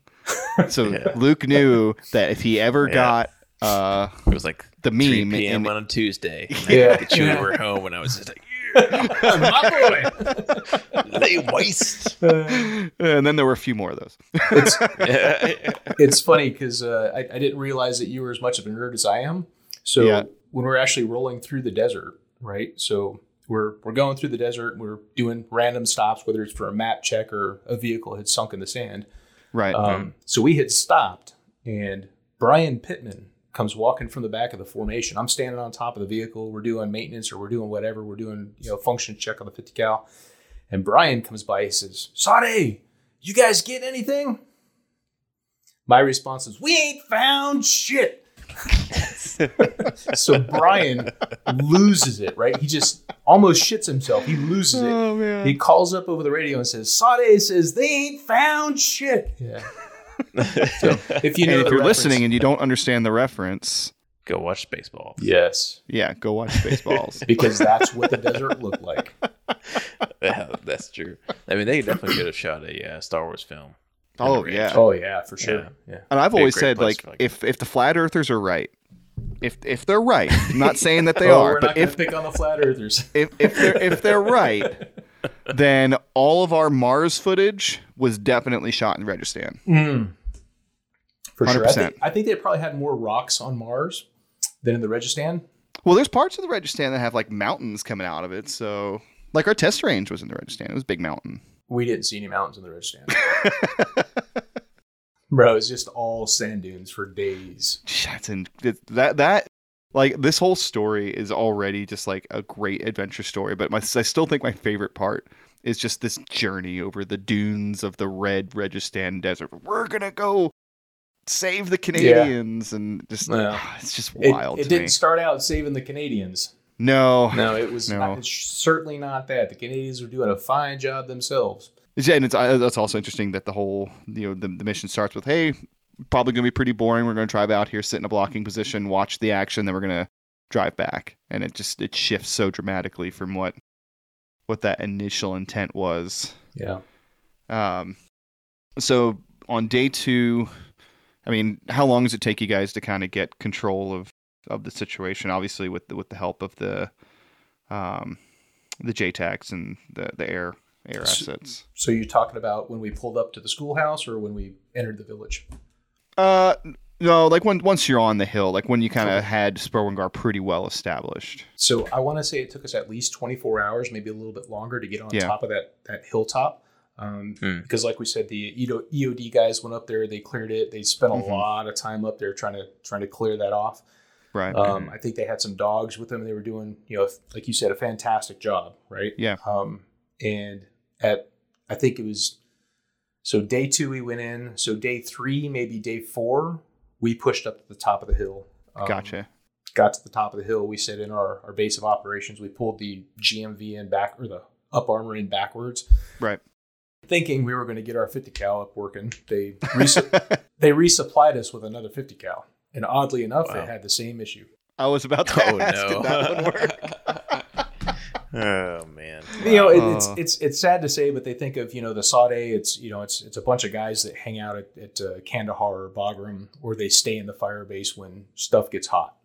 So Yeah. Luke knew that if he ever Yeah. got uh, It was like the meme 3 meme, p.m. and- on a Tuesday. Yeah. the Chewie Yeah. were home, and I was just like, My boy. "Lay waste." and then there were a few more of those. it's it's funny because uh, I, I didn't realize that you were as much of a nerd as I am. So Yeah. when we're actually rolling through the desert, right? So we're we're going through the desert. We're doing random stops, whether it's for a map check or a vehicle had sunk in the sand. right. Um, so we had stopped, and Brian Pittman comes walking from the back of the formation. I'm standing on top of the vehicle. We're doing maintenance or we're doing whatever. We're doing you know function check on the 50 cal, and Brian comes by. He says, "Sade, you guys get anything?" My response is, "We ain't found shit." so Brian loses it. Right? He just almost shits himself. He loses it. oh man. He calls up over the radio and says, Sade says they ain't found shit. Yeah. So if you know if you're reference- listening and you don't understand the reference, Go watch Spaceballs. Yes. yeah, go watch Spaceballs Because that's what the desert looked like. Yeah, that's true. I mean, they definitely could have shot a uh, Star Wars film. oh Great. yeah. Oh yeah, for sure. Yeah. Yeah. And I've Be always said like, like- if if the flat earthers are right, if if they're right, I'm not saying that they oh, are, we're but not if pick on the flat earthers. if if they're if they're right, then all of our Mars footage was definitely shot in Registan. Mm. For sure. I think, I think they probably had more rocks on Mars than in the Registan. Well, there's parts of the Registan that have like mountains coming out of it. So, like our test range was in the Registan. It was a big mountain. We didn't see any mountains in the Registan. Bro, it's just all sand dunes for days. That's in that that like this whole story is already just like a great adventure story. But my I still think my favorite part is just this journey over the dunes of the red Registan Desert. We're gonna go save the Canadians and just Yeah. it's just wild it to didn't me. start out saving the Canadians. No, No, it was No. Not, it's certainly not that. The Canadians were doing a fine job themselves. Yeah, and it's uh, that's also interesting that the whole you know the, the mission starts with hey probably gonna be pretty boring. We're gonna drive out here, sit in a blocking position, watch the action, then we're gonna drive back, and it just it shifts so dramatically from what what that initial intent was. Yeah. Um, so on day two, I mean, how long does it take you guys to kind of get control of of the situation? Obviously, with the, with the help of the um the JTACs and the the air air assets. So you're talking about when we pulled up to the schoolhouse or when we entered the village? Uh, no, like when once you're on the hill, like when you kind of had Sperwan Ghar pretty well established. So I want to say it took us at least 24 hours, maybe a little bit longer, to get on Yeah. top of that that hilltop. Um, Hmm. Because, like we said, the EO EOD guys went up there, they cleared it. They spent a Mhm. lot of time up there trying to trying to clear that off. Right. Um, I think they had some dogs with them. They were doing, you know, like you said, a fantastic job, right? Yeah. Um, and at, I think it was, so day two we went in. So day three, maybe day four, we pushed up to the top of the hill. Um, gotcha. got to the top of the hill. We set in our, our base of operations. We pulled the GMV in back or the up armor in backwards, Right. thinking we were going to get our 50 cal up working. They resu- they resupplied us with another 50 cal, and oddly enough, Wow. it had the same issue. I was about to Oh ask, did that one work? oh man. You know, it, it's Oh. it's it's sad to say, but they think of you know the Sade. It's you know it's it's a bunch of guys that hang out at, at uh, Kandahar or Bagram, or they stay in the fire base when stuff gets hot.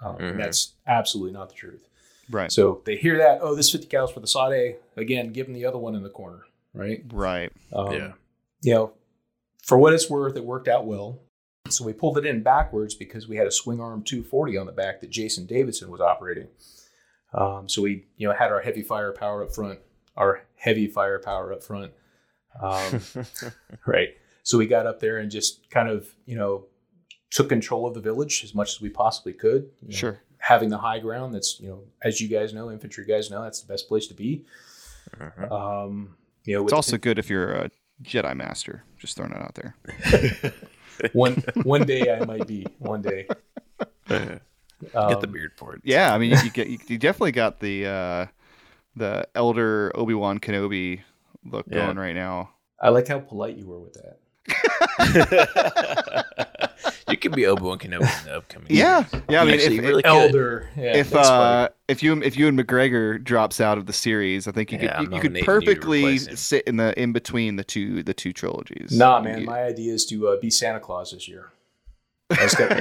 Um, Mhm. And that's absolutely not the truth. Right. So they hear that, oh, this 50 cows for the Sade. Again, give them the other one in the corner, right? Right. Um, Yeah. You know, for what it's worth, it worked out well. So we pulled it in backwards because we had a swing arm 240 on the back that Jason Davidson was operating. Um, so we, you know, had our heavy firepower up front, our heavy firepower up front. Um, right. So we got up there and just kind of, you know, took control of the village as much as we possibly could. you know, Sure. having the high ground that's you know as you guys know infantry guys know that's the best place to be Mhm. um you know It's with also good if you're a Jedi master. Just throwing it out there. one one day i might be one day Get Um, the beard for it. Yeah, I mean, you, you get you, you definitely got the uh, the elder Obi Wan Kenobi look Yeah. going right now. i like how polite you were with that you could be Obi Wan Kenobi in the upcoming. Yeah, series. yeah. I mean, Actually, if, you really could. elder yeah, if uh, if you if you and McGregor drops out of the series, I think you Yeah, could I'm you, you could nominating you perfectly sit in the in between the two the two trilogies. nah man You- my idea is to uh, be santa claus this year I just got,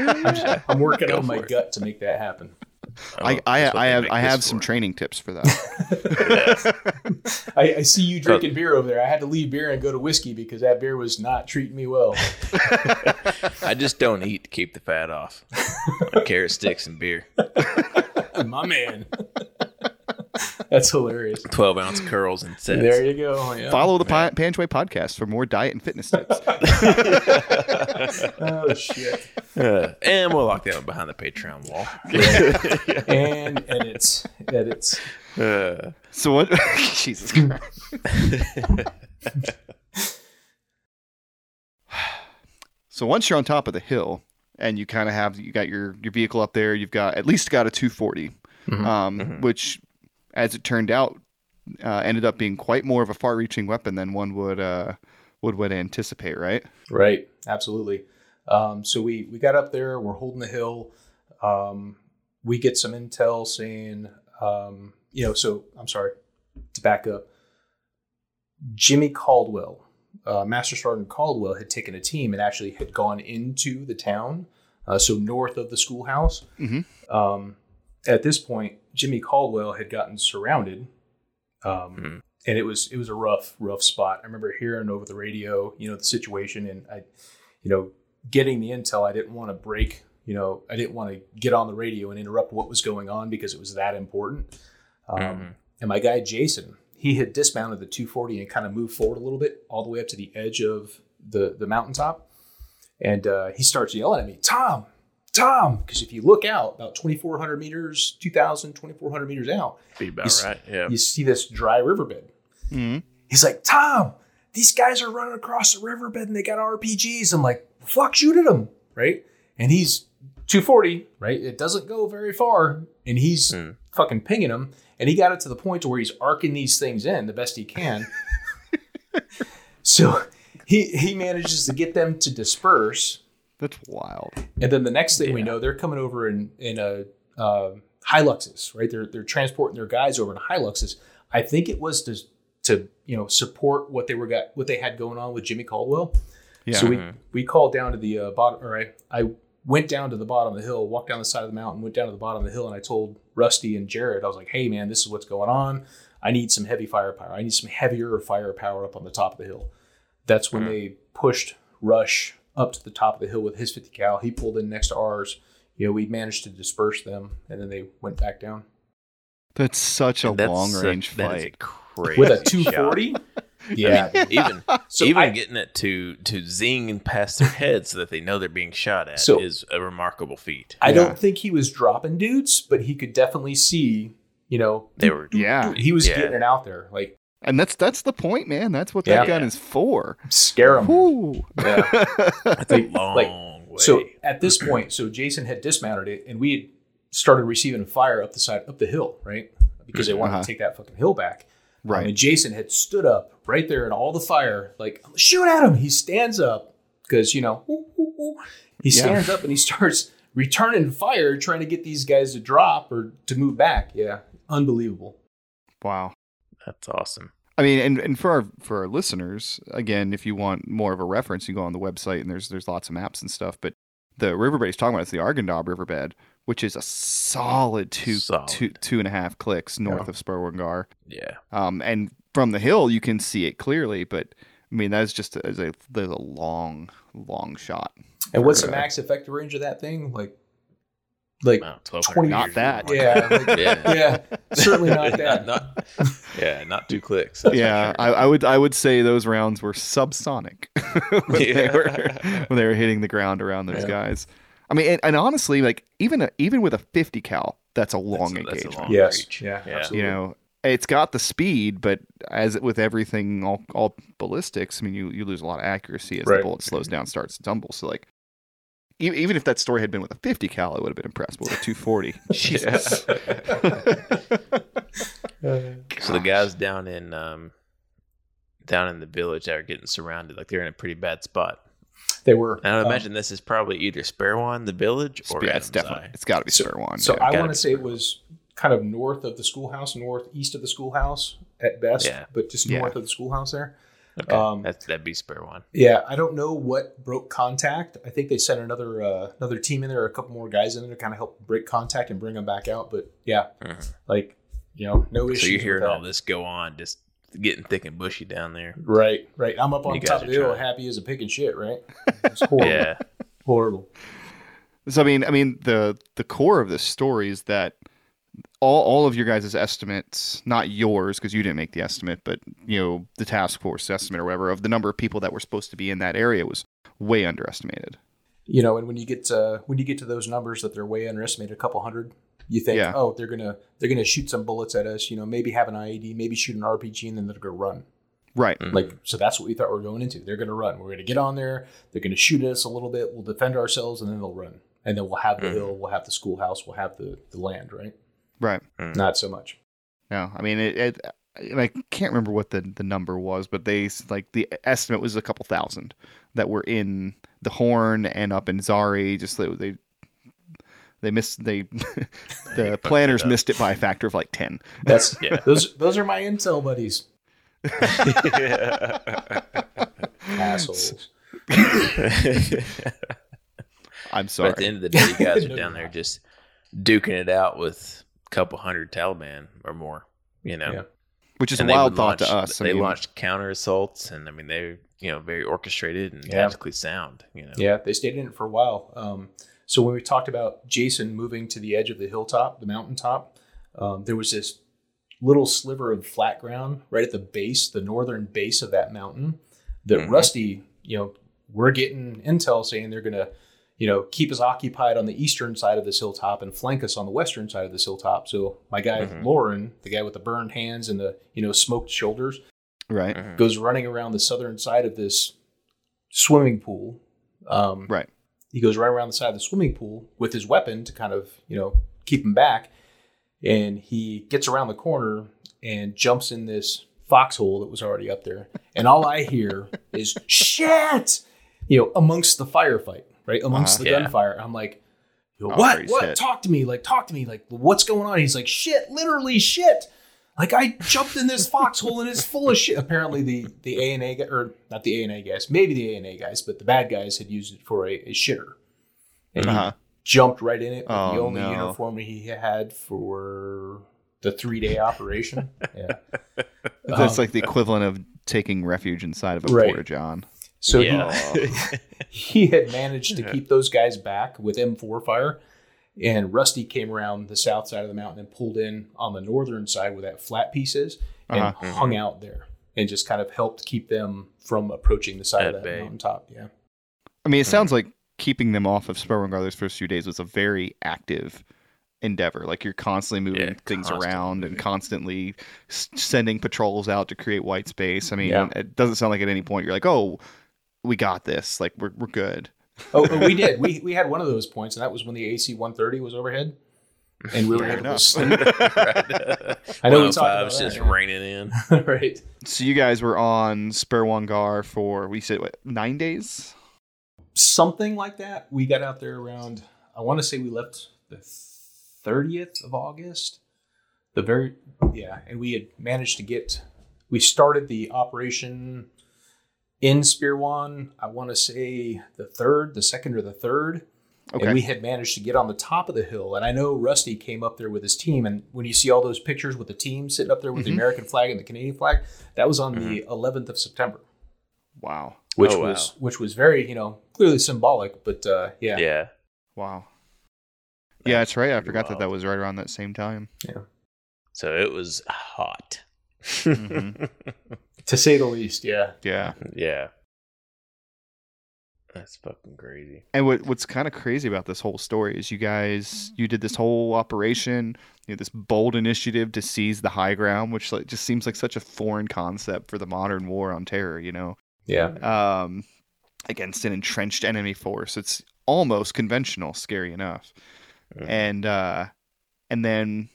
I'm, I'm working Go on my it. gut to make that happen I, Oh, I, I have I have some for. training tips for that. I, I see you oh. drinking beer over there i had to leave beer and go to whiskey because that beer was not treating me well I just don't eat to keep the fat off. Carrot sticks and beer. my man that's hilarious Twelve ounce curls and sets. there you go yeah. Follow the Pan- Panjwai podcast for more diet and fitness tips. oh shit Uh, and we'll lock that one behind the Patreon wall. and edits, edits. Uh, so what? Jesus Christ. so once you're on top of the hill and you kind of have you got your your vehicle up there, you've got at least got a 240, Mhm. um, Mhm. which, as it turned out, uh, ended up being quite more of a far-reaching weapon than one would uh, would would anticipate, right? Right, absolutely. Um, so we we got up there. We're holding the hill. Um, we get some intel saying, um, you know. So I'm sorry to back up. Jimmy Caldwell, uh, Master Sergeant Caldwell, had taken a team and actually had gone into the town, uh, so north of the schoolhouse. Mhm. Um, at this point, Jimmy Caldwell had gotten surrounded, um, Hmm. and it was it was a rough rough spot. I remember hearing over the radio, you know, the situation, and I, you know, getting the intel. I didn't want to break, you know, I didn't want to get on the radio and interrupt what was going on because it was that important. Um, Mhm. And my guy Jason, he had dismounted the 240 and kind of moved forward a little bit, all the way up to the edge of the the mountaintop, and uh, he starts yelling at me, Tom. Tom, because if you look out about 2,400 meters, 2,000, 2,400 meters out, be about You right. Yeah. you see this dry riverbed. Mm-hmm. He's like, Tom, these guys are running across the riverbed and they got RPGs. I'm like, fuck, shoot at them, right? And he's 240, right? It doesn't go very far, and he's Hmm. fucking pinging them. And he got it to the point to where he's arcing these things in the best he can. so he he manages to get them to disperse. That's wild. And then the next thing we know, they're coming over in in a uh, Hiluxes, right? They're they're transporting their guys over in Hiluxes. I think it was to to you know support what they were got what they had going on with Jimmy Caldwell. Yeah. So we Mhm. we called down to the uh, bottom, or I I went down to the bottom of the hill, walked down the side of the mountain, went down to the bottom of the hill, and I told Rusty and Jared, I was like, hey man, this is what's going on. I need some heavy firepower. I need some heavier firepower up on the top of the hill. That's when Mhm. they pushed Rush up to the top of the hill with his 50 cal. He pulled in next to ours. You know, we managed to disperse them, and then they went back down That's such a That's long range that is a fight. crazy with a 240. Yeah, I mean, even So even I- getting it to to zing past their heads so that they know they're being shot at So- is a remarkable feat. I Yeah. don't think he was dropping dudes, but he could definitely see. You know, They were Yeah. he was Yeah. getting it out there, like And that's that's the point, man. That's what Yeah. that gun is for. scare him. Whew. Yeah. That's a Like- long way. So at this point, so Jason had dismounted it, and we had started receiving fire up the side, up the hill, right? Because they wanted Uh-huh. to take that fucking hill back. Um, Right. and Jason had stood up right there in all the fire, like, shoot at him. He stands up because, you know, he Yeah. stands up and he starts returning fire, trying to get these guys to drop or to move back. Yeah. Unbelievable. Wow. That's awesome. I mean, and, and for our for our listeners, again, if you want more of a reference, you go on the website and there's there's lots of maps and stuff. But the riverbed he's talking about is the Arghandab Riverbed, which is a solid two Solid. two two and a half clicks north Yeah. of Sperwan Ghar. Yeah. Um, and from the hill you can see it clearly, but I mean that's just a, a, there's a long, long shot. And what's the uh, max effective range of that thing? Like, like, Wow, 1200 20 Not meters. that. yeah, like, Yeah. yeah, certainly not that. not, yeah, not two clicks. that's yeah, sure. I, I would I would say those rounds were subsonic when, they were, when they were hitting the ground around those Yeah. guys. I mean, and, and honestly, like even a, even with a 50 cal, that's a long That's a- that's a engagement. long Yes, reach. yeah, Yeah. absolutely. You know, it's got the speed, but as with everything, all, all ballistics, I mean, you, you lose a lot of accuracy as Right. the bullet slows down, starts to tumble. So like. E- Even if that story had been with a 50 cal, I would have been impressed. But with a 240, Jesus. So the guys down in um, down in the village that are getting surrounded, like they're in a pretty bad spot. They were. And I would um, imagine this is probably either Sperwan, the village, or yeah, Adam's it's definitely Eye. it's got to be So- Sperwan. So yeah. I want to say it was kind of north of the schoolhouse, northeast of the schoolhouse at best, Yeah. but just Yeah. north of the schoolhouse there. Okay, Um, that's that'd be Sperwan. Yeah, I don't know what broke contact. I think they sent another uh, another team in there, a couple more guys in there to kind of help break contact and bring them back out. But yeah, Mhm. like you know, no issue. So you're hearing all this go on, just getting thick and bushy down there. Right, right. I'm up on You top guys of are the hill, happy as a pig and shit. Right? It's horrible. Yeah, horrible. So I mean, I mean the the core of this story is that all all of your guys' estimates, not yours because you didn't make the estimate, but you know the task force estimate or whatever of the number of people that were supposed to be in that area was way underestimated. You know, and when you get to, when you get to those numbers that they're way underestimated, a couple hundred, you think, Yeah. oh, they're gonna they're gonna shoot some bullets at us. You know, maybe have an IED, maybe shoot an RPG, and then they're gonna run. Right. Mhm. Like, so that's what we thought we were going into. They're going to run. We're going to get on there. They're going to shoot at us a little bit. We'll defend ourselves, and then they'll run. And then we'll have the Mhm. hill. We'll have the schoolhouse. We'll have the, the land. Right? Right. Mm. Not so much. No, I mean it. it and I can't remember what the, the number was, but they like the estimate was a couple thousand that were in the Horn and up in Zari. Just they they, they missed they the planners up. missed it by a factor of like ten. That's Yeah. Those those are my intel buddies. Assholes. I'm But sorry. at the end of the day, you guys are down there just duking it out with a couple hundred Taliban or more. You know, Yeah. Which is a And they wild would thought to launch- us. I They mean, launched counter assaults, and I mean they're you know very orchestrated and Yeah. tactically sound. You know, Yeah, they stayed in it for a while. Um, so when we talked about Jason moving to the edge of the hilltop, the mountaintop, um, there was this little sliver of flat ground right at the base, the northern base of that mountain. That Mhm. Rusty, you know, we're getting intel saying they're going to, you know, keep us occupied on the eastern side of this hilltop and flank us on the western side of this hilltop. So my guy Mhm. Lauren, the guy with the burned hands and the you know smoked shoulders, right. Mhm. goes running around the southern side of this swimming pool. Um, Right. He goes right around the side of the swimming pool with his weapon to kind of, you know, keep him back. And he gets around the corner and jumps in this foxhole that was already up there. And all I hear is shit, you know, amongst the firefight, right? Amongst Uh-huh. the Yeah. gunfire. I'm like, Oh, what? What? hit. Talk to me. Like, talk to me. Like, what's going on? He's like, shit, literally shit. Like I jumped in this foxhole and it's full of shit. Apparently the the A and A guy, or not the A and A guys, maybe the A and A guys, but the bad guys had used it for a, a shitter, and he Uh-huh. jumped right in it. With Oh, the only no. uniform he had for the three day operation. Yeah, That's Um, like the equivalent of taking refuge inside of a Right. porta john. So yeah. he, he had managed to keep those guys back with M4 fire. And Rusty came around the south side of the mountain and pulled in on the northern side where that flat piece is and Uh-huh. hung out there and just kind of helped keep them from approaching the side At of that bay. mountaintop. Yeah. I mean, it sounds like keeping them off of Sperwan Ghar those first few days was a very active endeavor. Like you're constantly moving Yeah, things constantly around and constantly sending patrols out to create white space. I mean, Yeah. it doesn't sound like at any point you're like, oh, we got this. Like we're we're good. Oh, oh, we did. We we had one of those points, and that was when the AC 130 was overhead. and we were able to sleep. right. I know we 105's talked about that, just raining in. right. So you guys were on Sperwan Ghar for we said what nine days? Something like that. We got out there around. I want to say we left the thirtieth of August. The very yeah, and we had managed to get. We started the operation in Sperwan. I want to say the third, the second or the third. Okay. And we had managed to get on the top of the hill. And I know Rusty came up there with his team. And when you see all those pictures with the team sitting up there with Mhm. the American flag and the Canadian flag, that was on the 11th of September, wow. which Oh, wow. was which was very you know clearly symbolic. But uh, yeah, Yeah. Wow. Yeah, that's right. I pretty forgot that that was right around that same time. Yeah. So it was hot. Mhm. to say the least, yeah. Yeah. yeah. That's fucking crazy. And what what's kind of crazy about this whole story is you guys you did this whole operation, you know, this bold initiative to seize the high ground, which like just seems like such a foreign concept for the modern war on terror, you know. Yeah. Um against an entrenched enemy force. It's almost conventional, scary enough. Mhm. And uh and then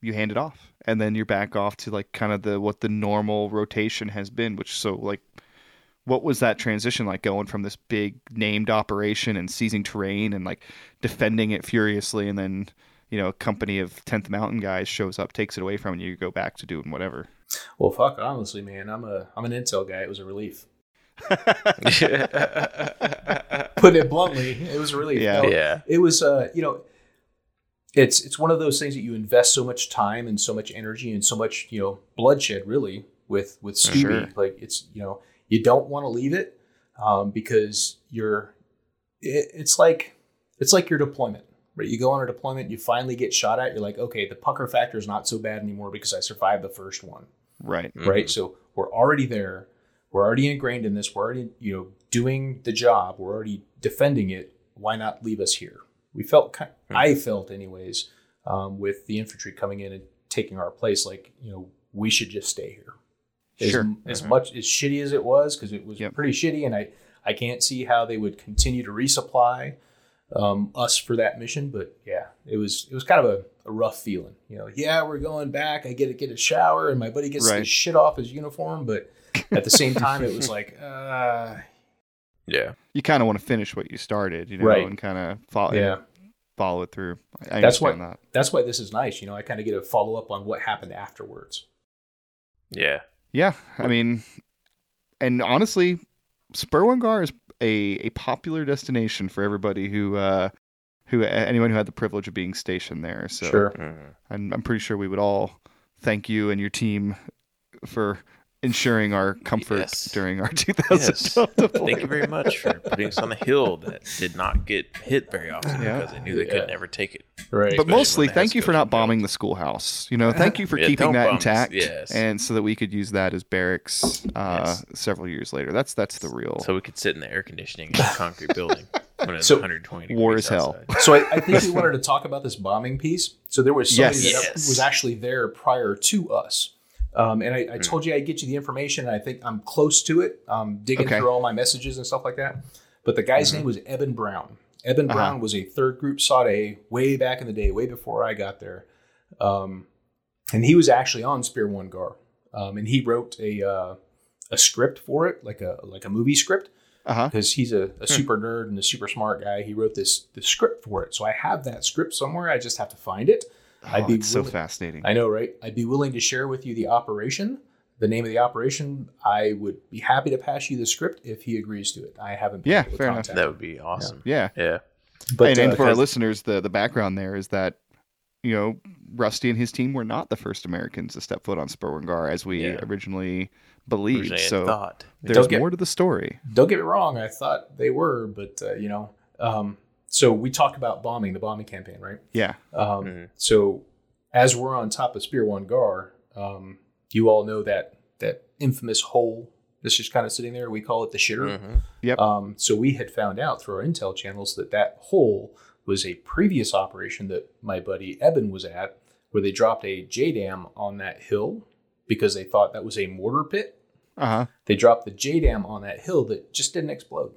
you hand it off. And then you're back off to like kind of the what the normal rotation has been, which so like what was that transition like going from this big named operation and seizing terrain and like defending it furiously and then you know a company of 10th mountain guys shows up takes it away from you you go back to doing whatever Well, fuck. Honestly, man, I'm a I'm an intel guy. It was a relief. Put it bluntly, it was a relief. Yeah. No, yeah. it was uh you know it's it's one of those things that you invest so much time and so much energy and so much you know bloodshed really with with Scooby Sure. like it's you know you don't want to leave it um, because you're it, it's like it's like your deployment right you go on a deployment you finally get shot at you're like okay the pucker factor is not so bad anymore because I survived the first one right right? So we're already there. We're already ingrained in this. We're already, you know, doing the job. We're already defending it. Why not leave us here? We felt, ki- Hmm. I felt, anyways, um, with the infantry coming in and taking our place, like you know, we should just stay here. As, Sure. as Mhm. much as shitty as it was, because it was Yep. pretty shitty, and I, I can't see how they would continue to resupply um, us for that mission. But yeah, it was it was kind of a, a rough feeling. You know, yeah, we're going back. I get to get a shower, and my buddy gets Right. the shit off his uniform. But at the same time, it was like, uh, Yeah. you kind of want to finish what you started you know Right. and kind of follow yeah. Follow it through I That's understand what- that That's why this is nice. You know, I kind of get a follow up on what happened afterwards. Yeah. Yeah, I mean, and honestly, Sperwan Ghar is a, a popular destination for everybody who uh, who anyone who had the privilege of being stationed there. So Sure. Mhm. I'm, I'm pretty sure we would all thank you and your team for ensuring our comfort Yes. during our Yes. 2012 Thank you very much for putting us on a hill that did not get hit very often Yeah. because they knew they Yeah. could never take it. Right. But Especially mostly, when they had thank you for not bombing guns. the schoolhouse. You know, thank you for Yeah, keeping that bomb us. intact, Yes. and so that we could use that as barracks uh, Yes. several years later. That's that's the real. So we could sit in the air conditioning in a concrete building when it's So- 120 War is hell. outside. so I, I think we wanted to talk about this bombing piece. So there was somebody Yes. that Yes. was actually there prior to us. Um, and I, I Hmm. told you I'd get you the information. And I think I'm close to it. Um, digging Okay. through all my messages and stuff like that. But the guy's Mhm. name was Eben Brown. Eben Uh-huh. Brown was a third group SOT-A way back in the day, way before I got there. Um, and he was actually on Sperwan Ghar. Um, and he wrote a uh, a script for it, like a like a movie script because he's a, a super nerd and a super smart guy. He wrote this the script for it, so I have that script somewhere. I just have to find it. I'd Oh, be it's so fascinating. I know, right? I'd be willing to share with you the operation, the name of the operation. I would be happy to pass you the script if he agrees to it. I haven't. Yeah, able to fair enough. That would be awesome. yeah. Yeah. But and, and uh, for our listeners, the the background there is that you know Rusty and his team were not the first Americans to step foot on Sperwan Ghar as we Yeah. originally believed. Originally So thought. there's get- more to the story. don't get me wrong. I thought they were, but uh, you know. Um, so we talked about bombing, the bombing campaign, right? Yeah. Um, Mhm. So as we're on top of Sperwan Ghar, um, you all know that that infamous hole that's just kind of sitting there. We call it the shitter. Mhm. Yep. Um, so we had found out through our intel channels that that hole was a previous operation that my buddy Eben was at, where they dropped a JDAM on that hill because they thought that was a mortar pit. Uh huh. They dropped the JDAM on that hill that just didn't explode.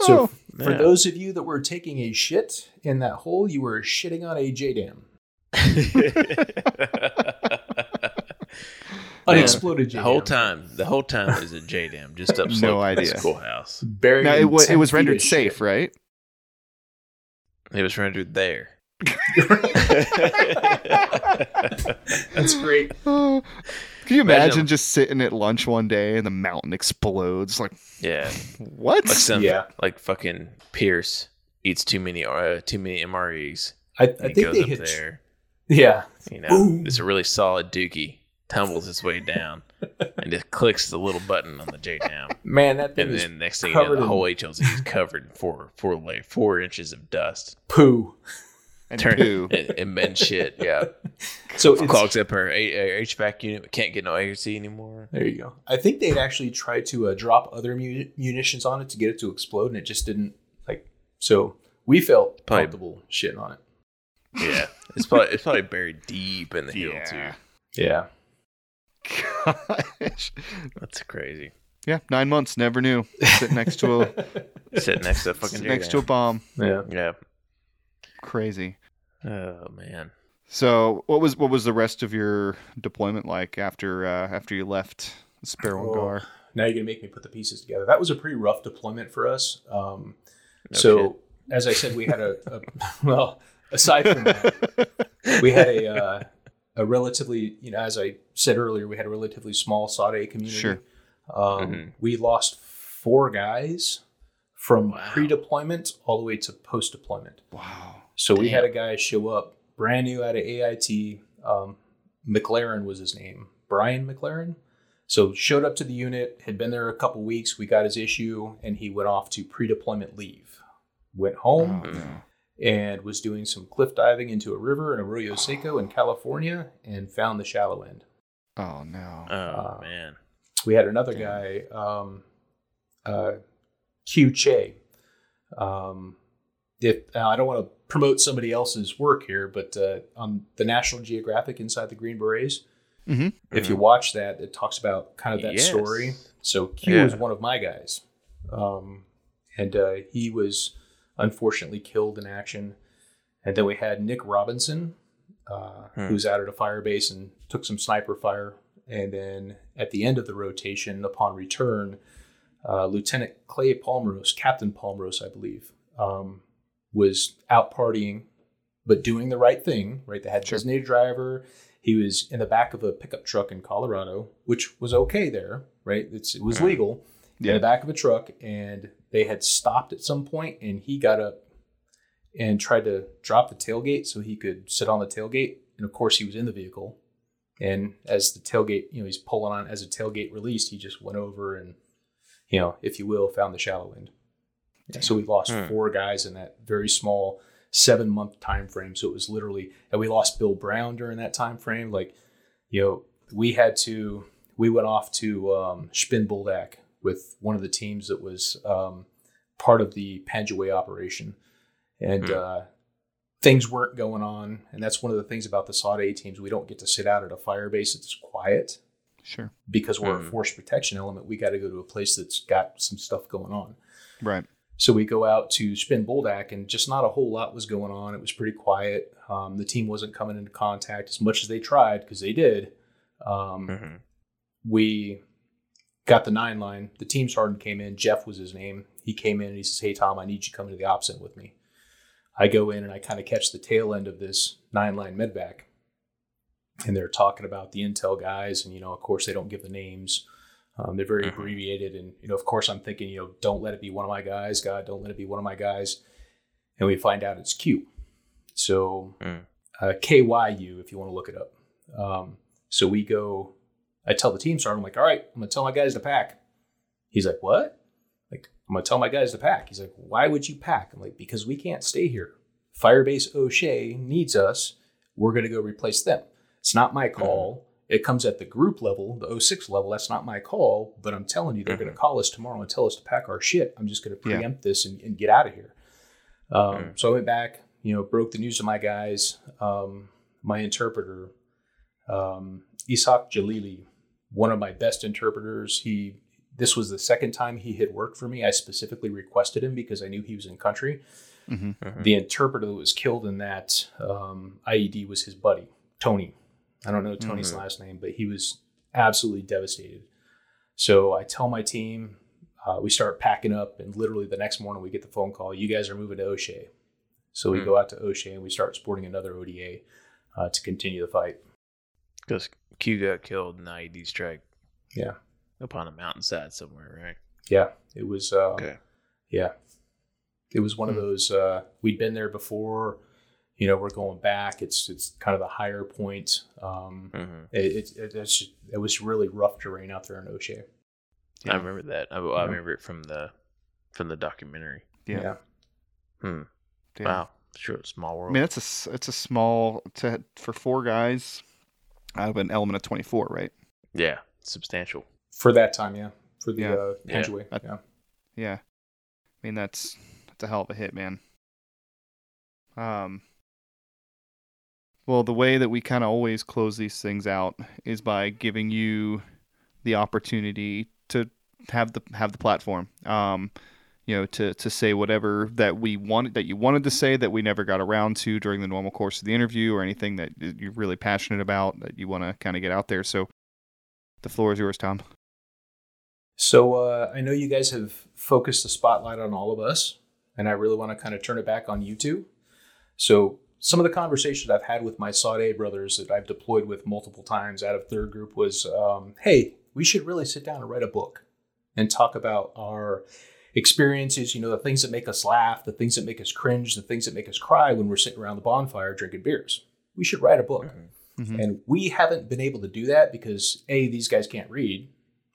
So Oh, for Yeah. those of you that were taking a shit in that hole, you were shitting on a JDAM, unexploded JDAM. the whole time, the whole time is a JDAM just up No slope the idea. schoolhouse. Buried now, it, wa- it was rendered safe, shit. right? It was rendered there. That's great. Can you Imagine- imagine just sitting at lunch one day and the mountain explodes? Like, Yeah, what? like some Yeah. like fucking Pierce eats too many uh, too many MREs. I, I he think goes they up hit. there. Yeah, You know, Boom. it's a really solid dookie. Tumbles its way down and just clicks the little button on the JDAM. man, that thing And then next thing you know, the whole HLC is covered in four four like four inches of dust. poo. And Turn poo. and, and, and shit. Yeah, So it's, clogs up her, A- her HVAC unit. We can't get no AC anymore. there you go. I think they'd actually tried to uh, drop other mu- munitions on it to get it to explode, and it just didn't. Like, so we felt Probably- comfortable shitting on it. Yeah, it's probably it's probably buried deep in the hill too. Yeah. Gosh. That's crazy. Yeah, nine months, never knew. Sitting next to a Sitting next to a fucking sitting next to a JDAM. bomb. Yeah. Yeah. Crazy. Oh man. So, what was what was the rest of your deployment like after uh, after you left Sperwan Oh. Gar? Now you're gonna make me put the pieces together. That was a pretty rough deployment for us. Um, No so, shit. as I said, we had a, a well. Aside from that, we had a uh, a relatively, you know, as I said earlier, we had a relatively small SOT-A community. Sure. Um, Mhm. We lost four guys from Wow. pre-deployment all the way to post-deployment. Wow. So we had a guy show up brand new out of AIT. Um, McLaren was his name, Brian McLaren. So showed up to the unit, had been there a couple weeks. We got his issue, and he went off to pre-deployment leave. Went home Oh, no. and was doing some cliff diving into a river in Arroyo Seco in California, and found the shallow end. Oh no. Oh Uh, man. We had another Damn. guy, um, uh, Q Che. Um, if now I don't want to promote somebody else's work here, but uh, on the National Geographic Inside the Green Berets, Mhm. if you watch that, it talks about kind of that Yes. story. So Q Yeah. was one of my guys, um, and uh, he was unfortunately killed in action. And then we had Nick Robinson, uh, Hmm. who was out at a fire base and took some sniper fire. And then at the end of the rotation, upon return, uh, Lieutenant Clay Palmrose, Captain Palmrose, I believe, um, was out partying, but doing the right thing. Right, they had a Sure. designated driver. He was in the back of a pickup truck in Colorado, which was okay there. Right, it's, it was Mhm. legal Yeah. in the back of a truck, and they had stopped at some point, and he got up and tried to drop the tailgate so he could sit on the tailgate. And of course, he was in the vehicle. And as the tailgate, you know, he's pulling on as the tailgate released, he just went over and, you know, if you will, found the shallow end. So we lost Hmm. four guys in that very small seven month time frame. So it was literally, and we lost Bill Brown during that time frame. Like, you know, we had to, we went off to um, Spin Spinboldak with one of the teams that was um, part of the Panjwai operation, and Hmm. uh, things weren't going on. And that's one of the things about the SOT-A teams. We don't get to sit out at a fire base that's quiet Sure. because we're Hmm. a force protection element. We got to go to a place that's got some stuff going on. Right. So we go out to Spin Boldak, and just not a whole lot was going on. It was pretty quiet. Um, the team wasn't coming into contact as much as they tried because they did. Um, Mhm. We got the nine line. The team sergeant came in. Jeff was his name. He came in and he says, "Hey Tom, I need you to come to the ops end with me." I go in and I kind of catch the tail end of this nine line medevac, and they're talking about the intel guys, and you know, of course, they don't give the names. Um, they're very Mhm. abbreviated, and you know, of course, I'm thinking, you know, don't let it be one of my guys, God, don't let it be one of my guys, and we find out it's Q. So Mm. uh, KYU, if you want to look it up. Um, so we go. I tell the team sergeant, I'm like, all right, I'm gonna tell my guys to pack. He's like, what? Like, I'm gonna tell my guys to pack. He's like, why would you pack? I'm like, because we can't stay here. Firebase O'Shea needs us. We're gonna go replace them. It's not my call. It comes at the group level, the 06 level. That's not my call, but I'm telling you, they're going to call us tomorrow and tell us to pack our shit. I'm just going to Yeah. preempt this and, and get out of here. Um, Mm. So I went back, you know, broke the news to my guys. Um, my interpreter, um, Ishaq Jalili, one of my best interpreters. He this was the second time he had worked for me. I specifically requested him because I knew he was in country. Mm-hmm. Mhm. The interpreter that was killed in that um, IED was his buddy, Tony. I don't know Tony's Mhm. last name, but he was absolutely devastated. So I tell my team, uh, we start packing up, and literally the next morning we get the phone call, you guys are moving to O'Shea. So we Hmm. go out to O'Shea and we start sporting another ODA uh, to continue the fight. Because Q got killed in the IED strike Yeah. upon a mountainside somewhere, right? Yeah. It was, uh, Okay. yeah. It was one of Hmm. those, uh, we'd been there before. You know, we're going back. It's it's kind of the higher point. Um, hmm it, it, it, it's, it was really rough terrain out there in O'Shea. Yeah. I remember that. I, I Yeah. remember it from the from the documentary. Yeah. Hmm. Yeah. Wow. Sure. Small world I mean, it's a s- it's a small to for four guys out of an element of twenty four, right? yeah. Substantial. For that time, yeah. For the Yeah. uh, Yeah. Panjwai, I- yeah. Yeah. I mean, that's that's a hell of a hit, man. Um. Well, the way that we kind of always close these things out is by giving you the opportunity to have the have the platform. Um, you know, to to say whatever that we wanted that you wanted to say that we never got around to during the normal course of the interview, or anything that you're really passionate about that you want to kind of get out there. So, the floor is yours, Tom. So uh, I know you guys have focused the spotlight on all of us, and I really want to kind of turn it back on you two. So some of the conversations I've had with my SOT-A brothers that I've deployed with multiple times out of third group was, um, hey, we should really sit down and write a book and talk about our experiences, you know, the things that make us laugh, the things that make us cringe, the things that make us cry when we're sitting around the bonfire drinking beers. We should write a book. Mhm. And we haven't been able to do that because A, these guys can't read,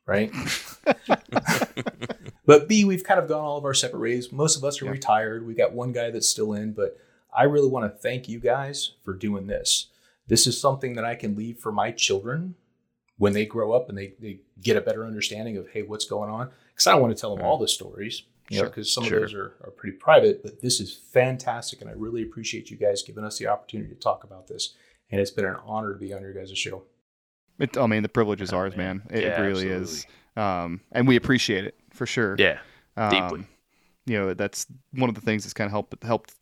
right? but B, we've kind of gone all of our separate ways. Most of us are Yeah. retired. We got one guy that's still in, but I really want to thank you guys for doing this. This is something that I can leave for my children when they grow up and they, they get a better understanding of, hey, what's going on? Because I don't want to tell them all the stories, you know, because some sure. of those are, are pretty private, but this is fantastic. And I really appreciate you guys giving us the opportunity to talk about this. And it's been an honor to be on your guys' show. It, I mean, the privilege is Oh, ours, man. man. It, Yeah, it really is, um, and we appreciate it for sure. yeah. um, deeply. You know, that's one of the things that's kind of helped helped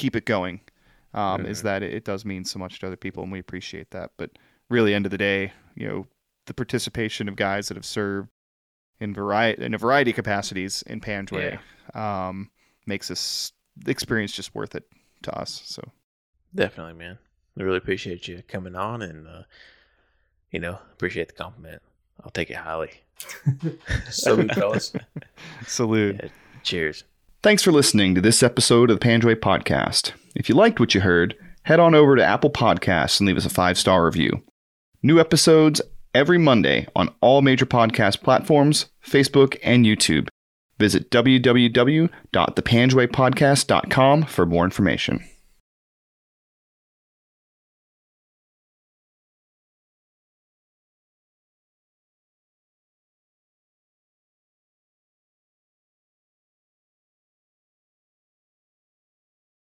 keep it going. Um, Is Mhm. that it, it does mean so much to other people, and we appreciate that. But really, end of the day, you know, the participation of guys that have served in variety in a variety of capacities in Panjwai um, makes this experience just worth it to us. So Definitely, man. I really appreciate you coming on and, uh, you know, appreciate the compliment. I'll take it highly. Salute, fellas. salute. Yeah. Cheers. Thanks for listening to this episode of the Panjwai Podcast. If you liked what you heard, head on over to Apple Podcasts and leave us a five star review. New episodes every Monday on all major podcast platforms, Facebook, and YouTube. Visit www.thepanjwaipodcast.com for more information.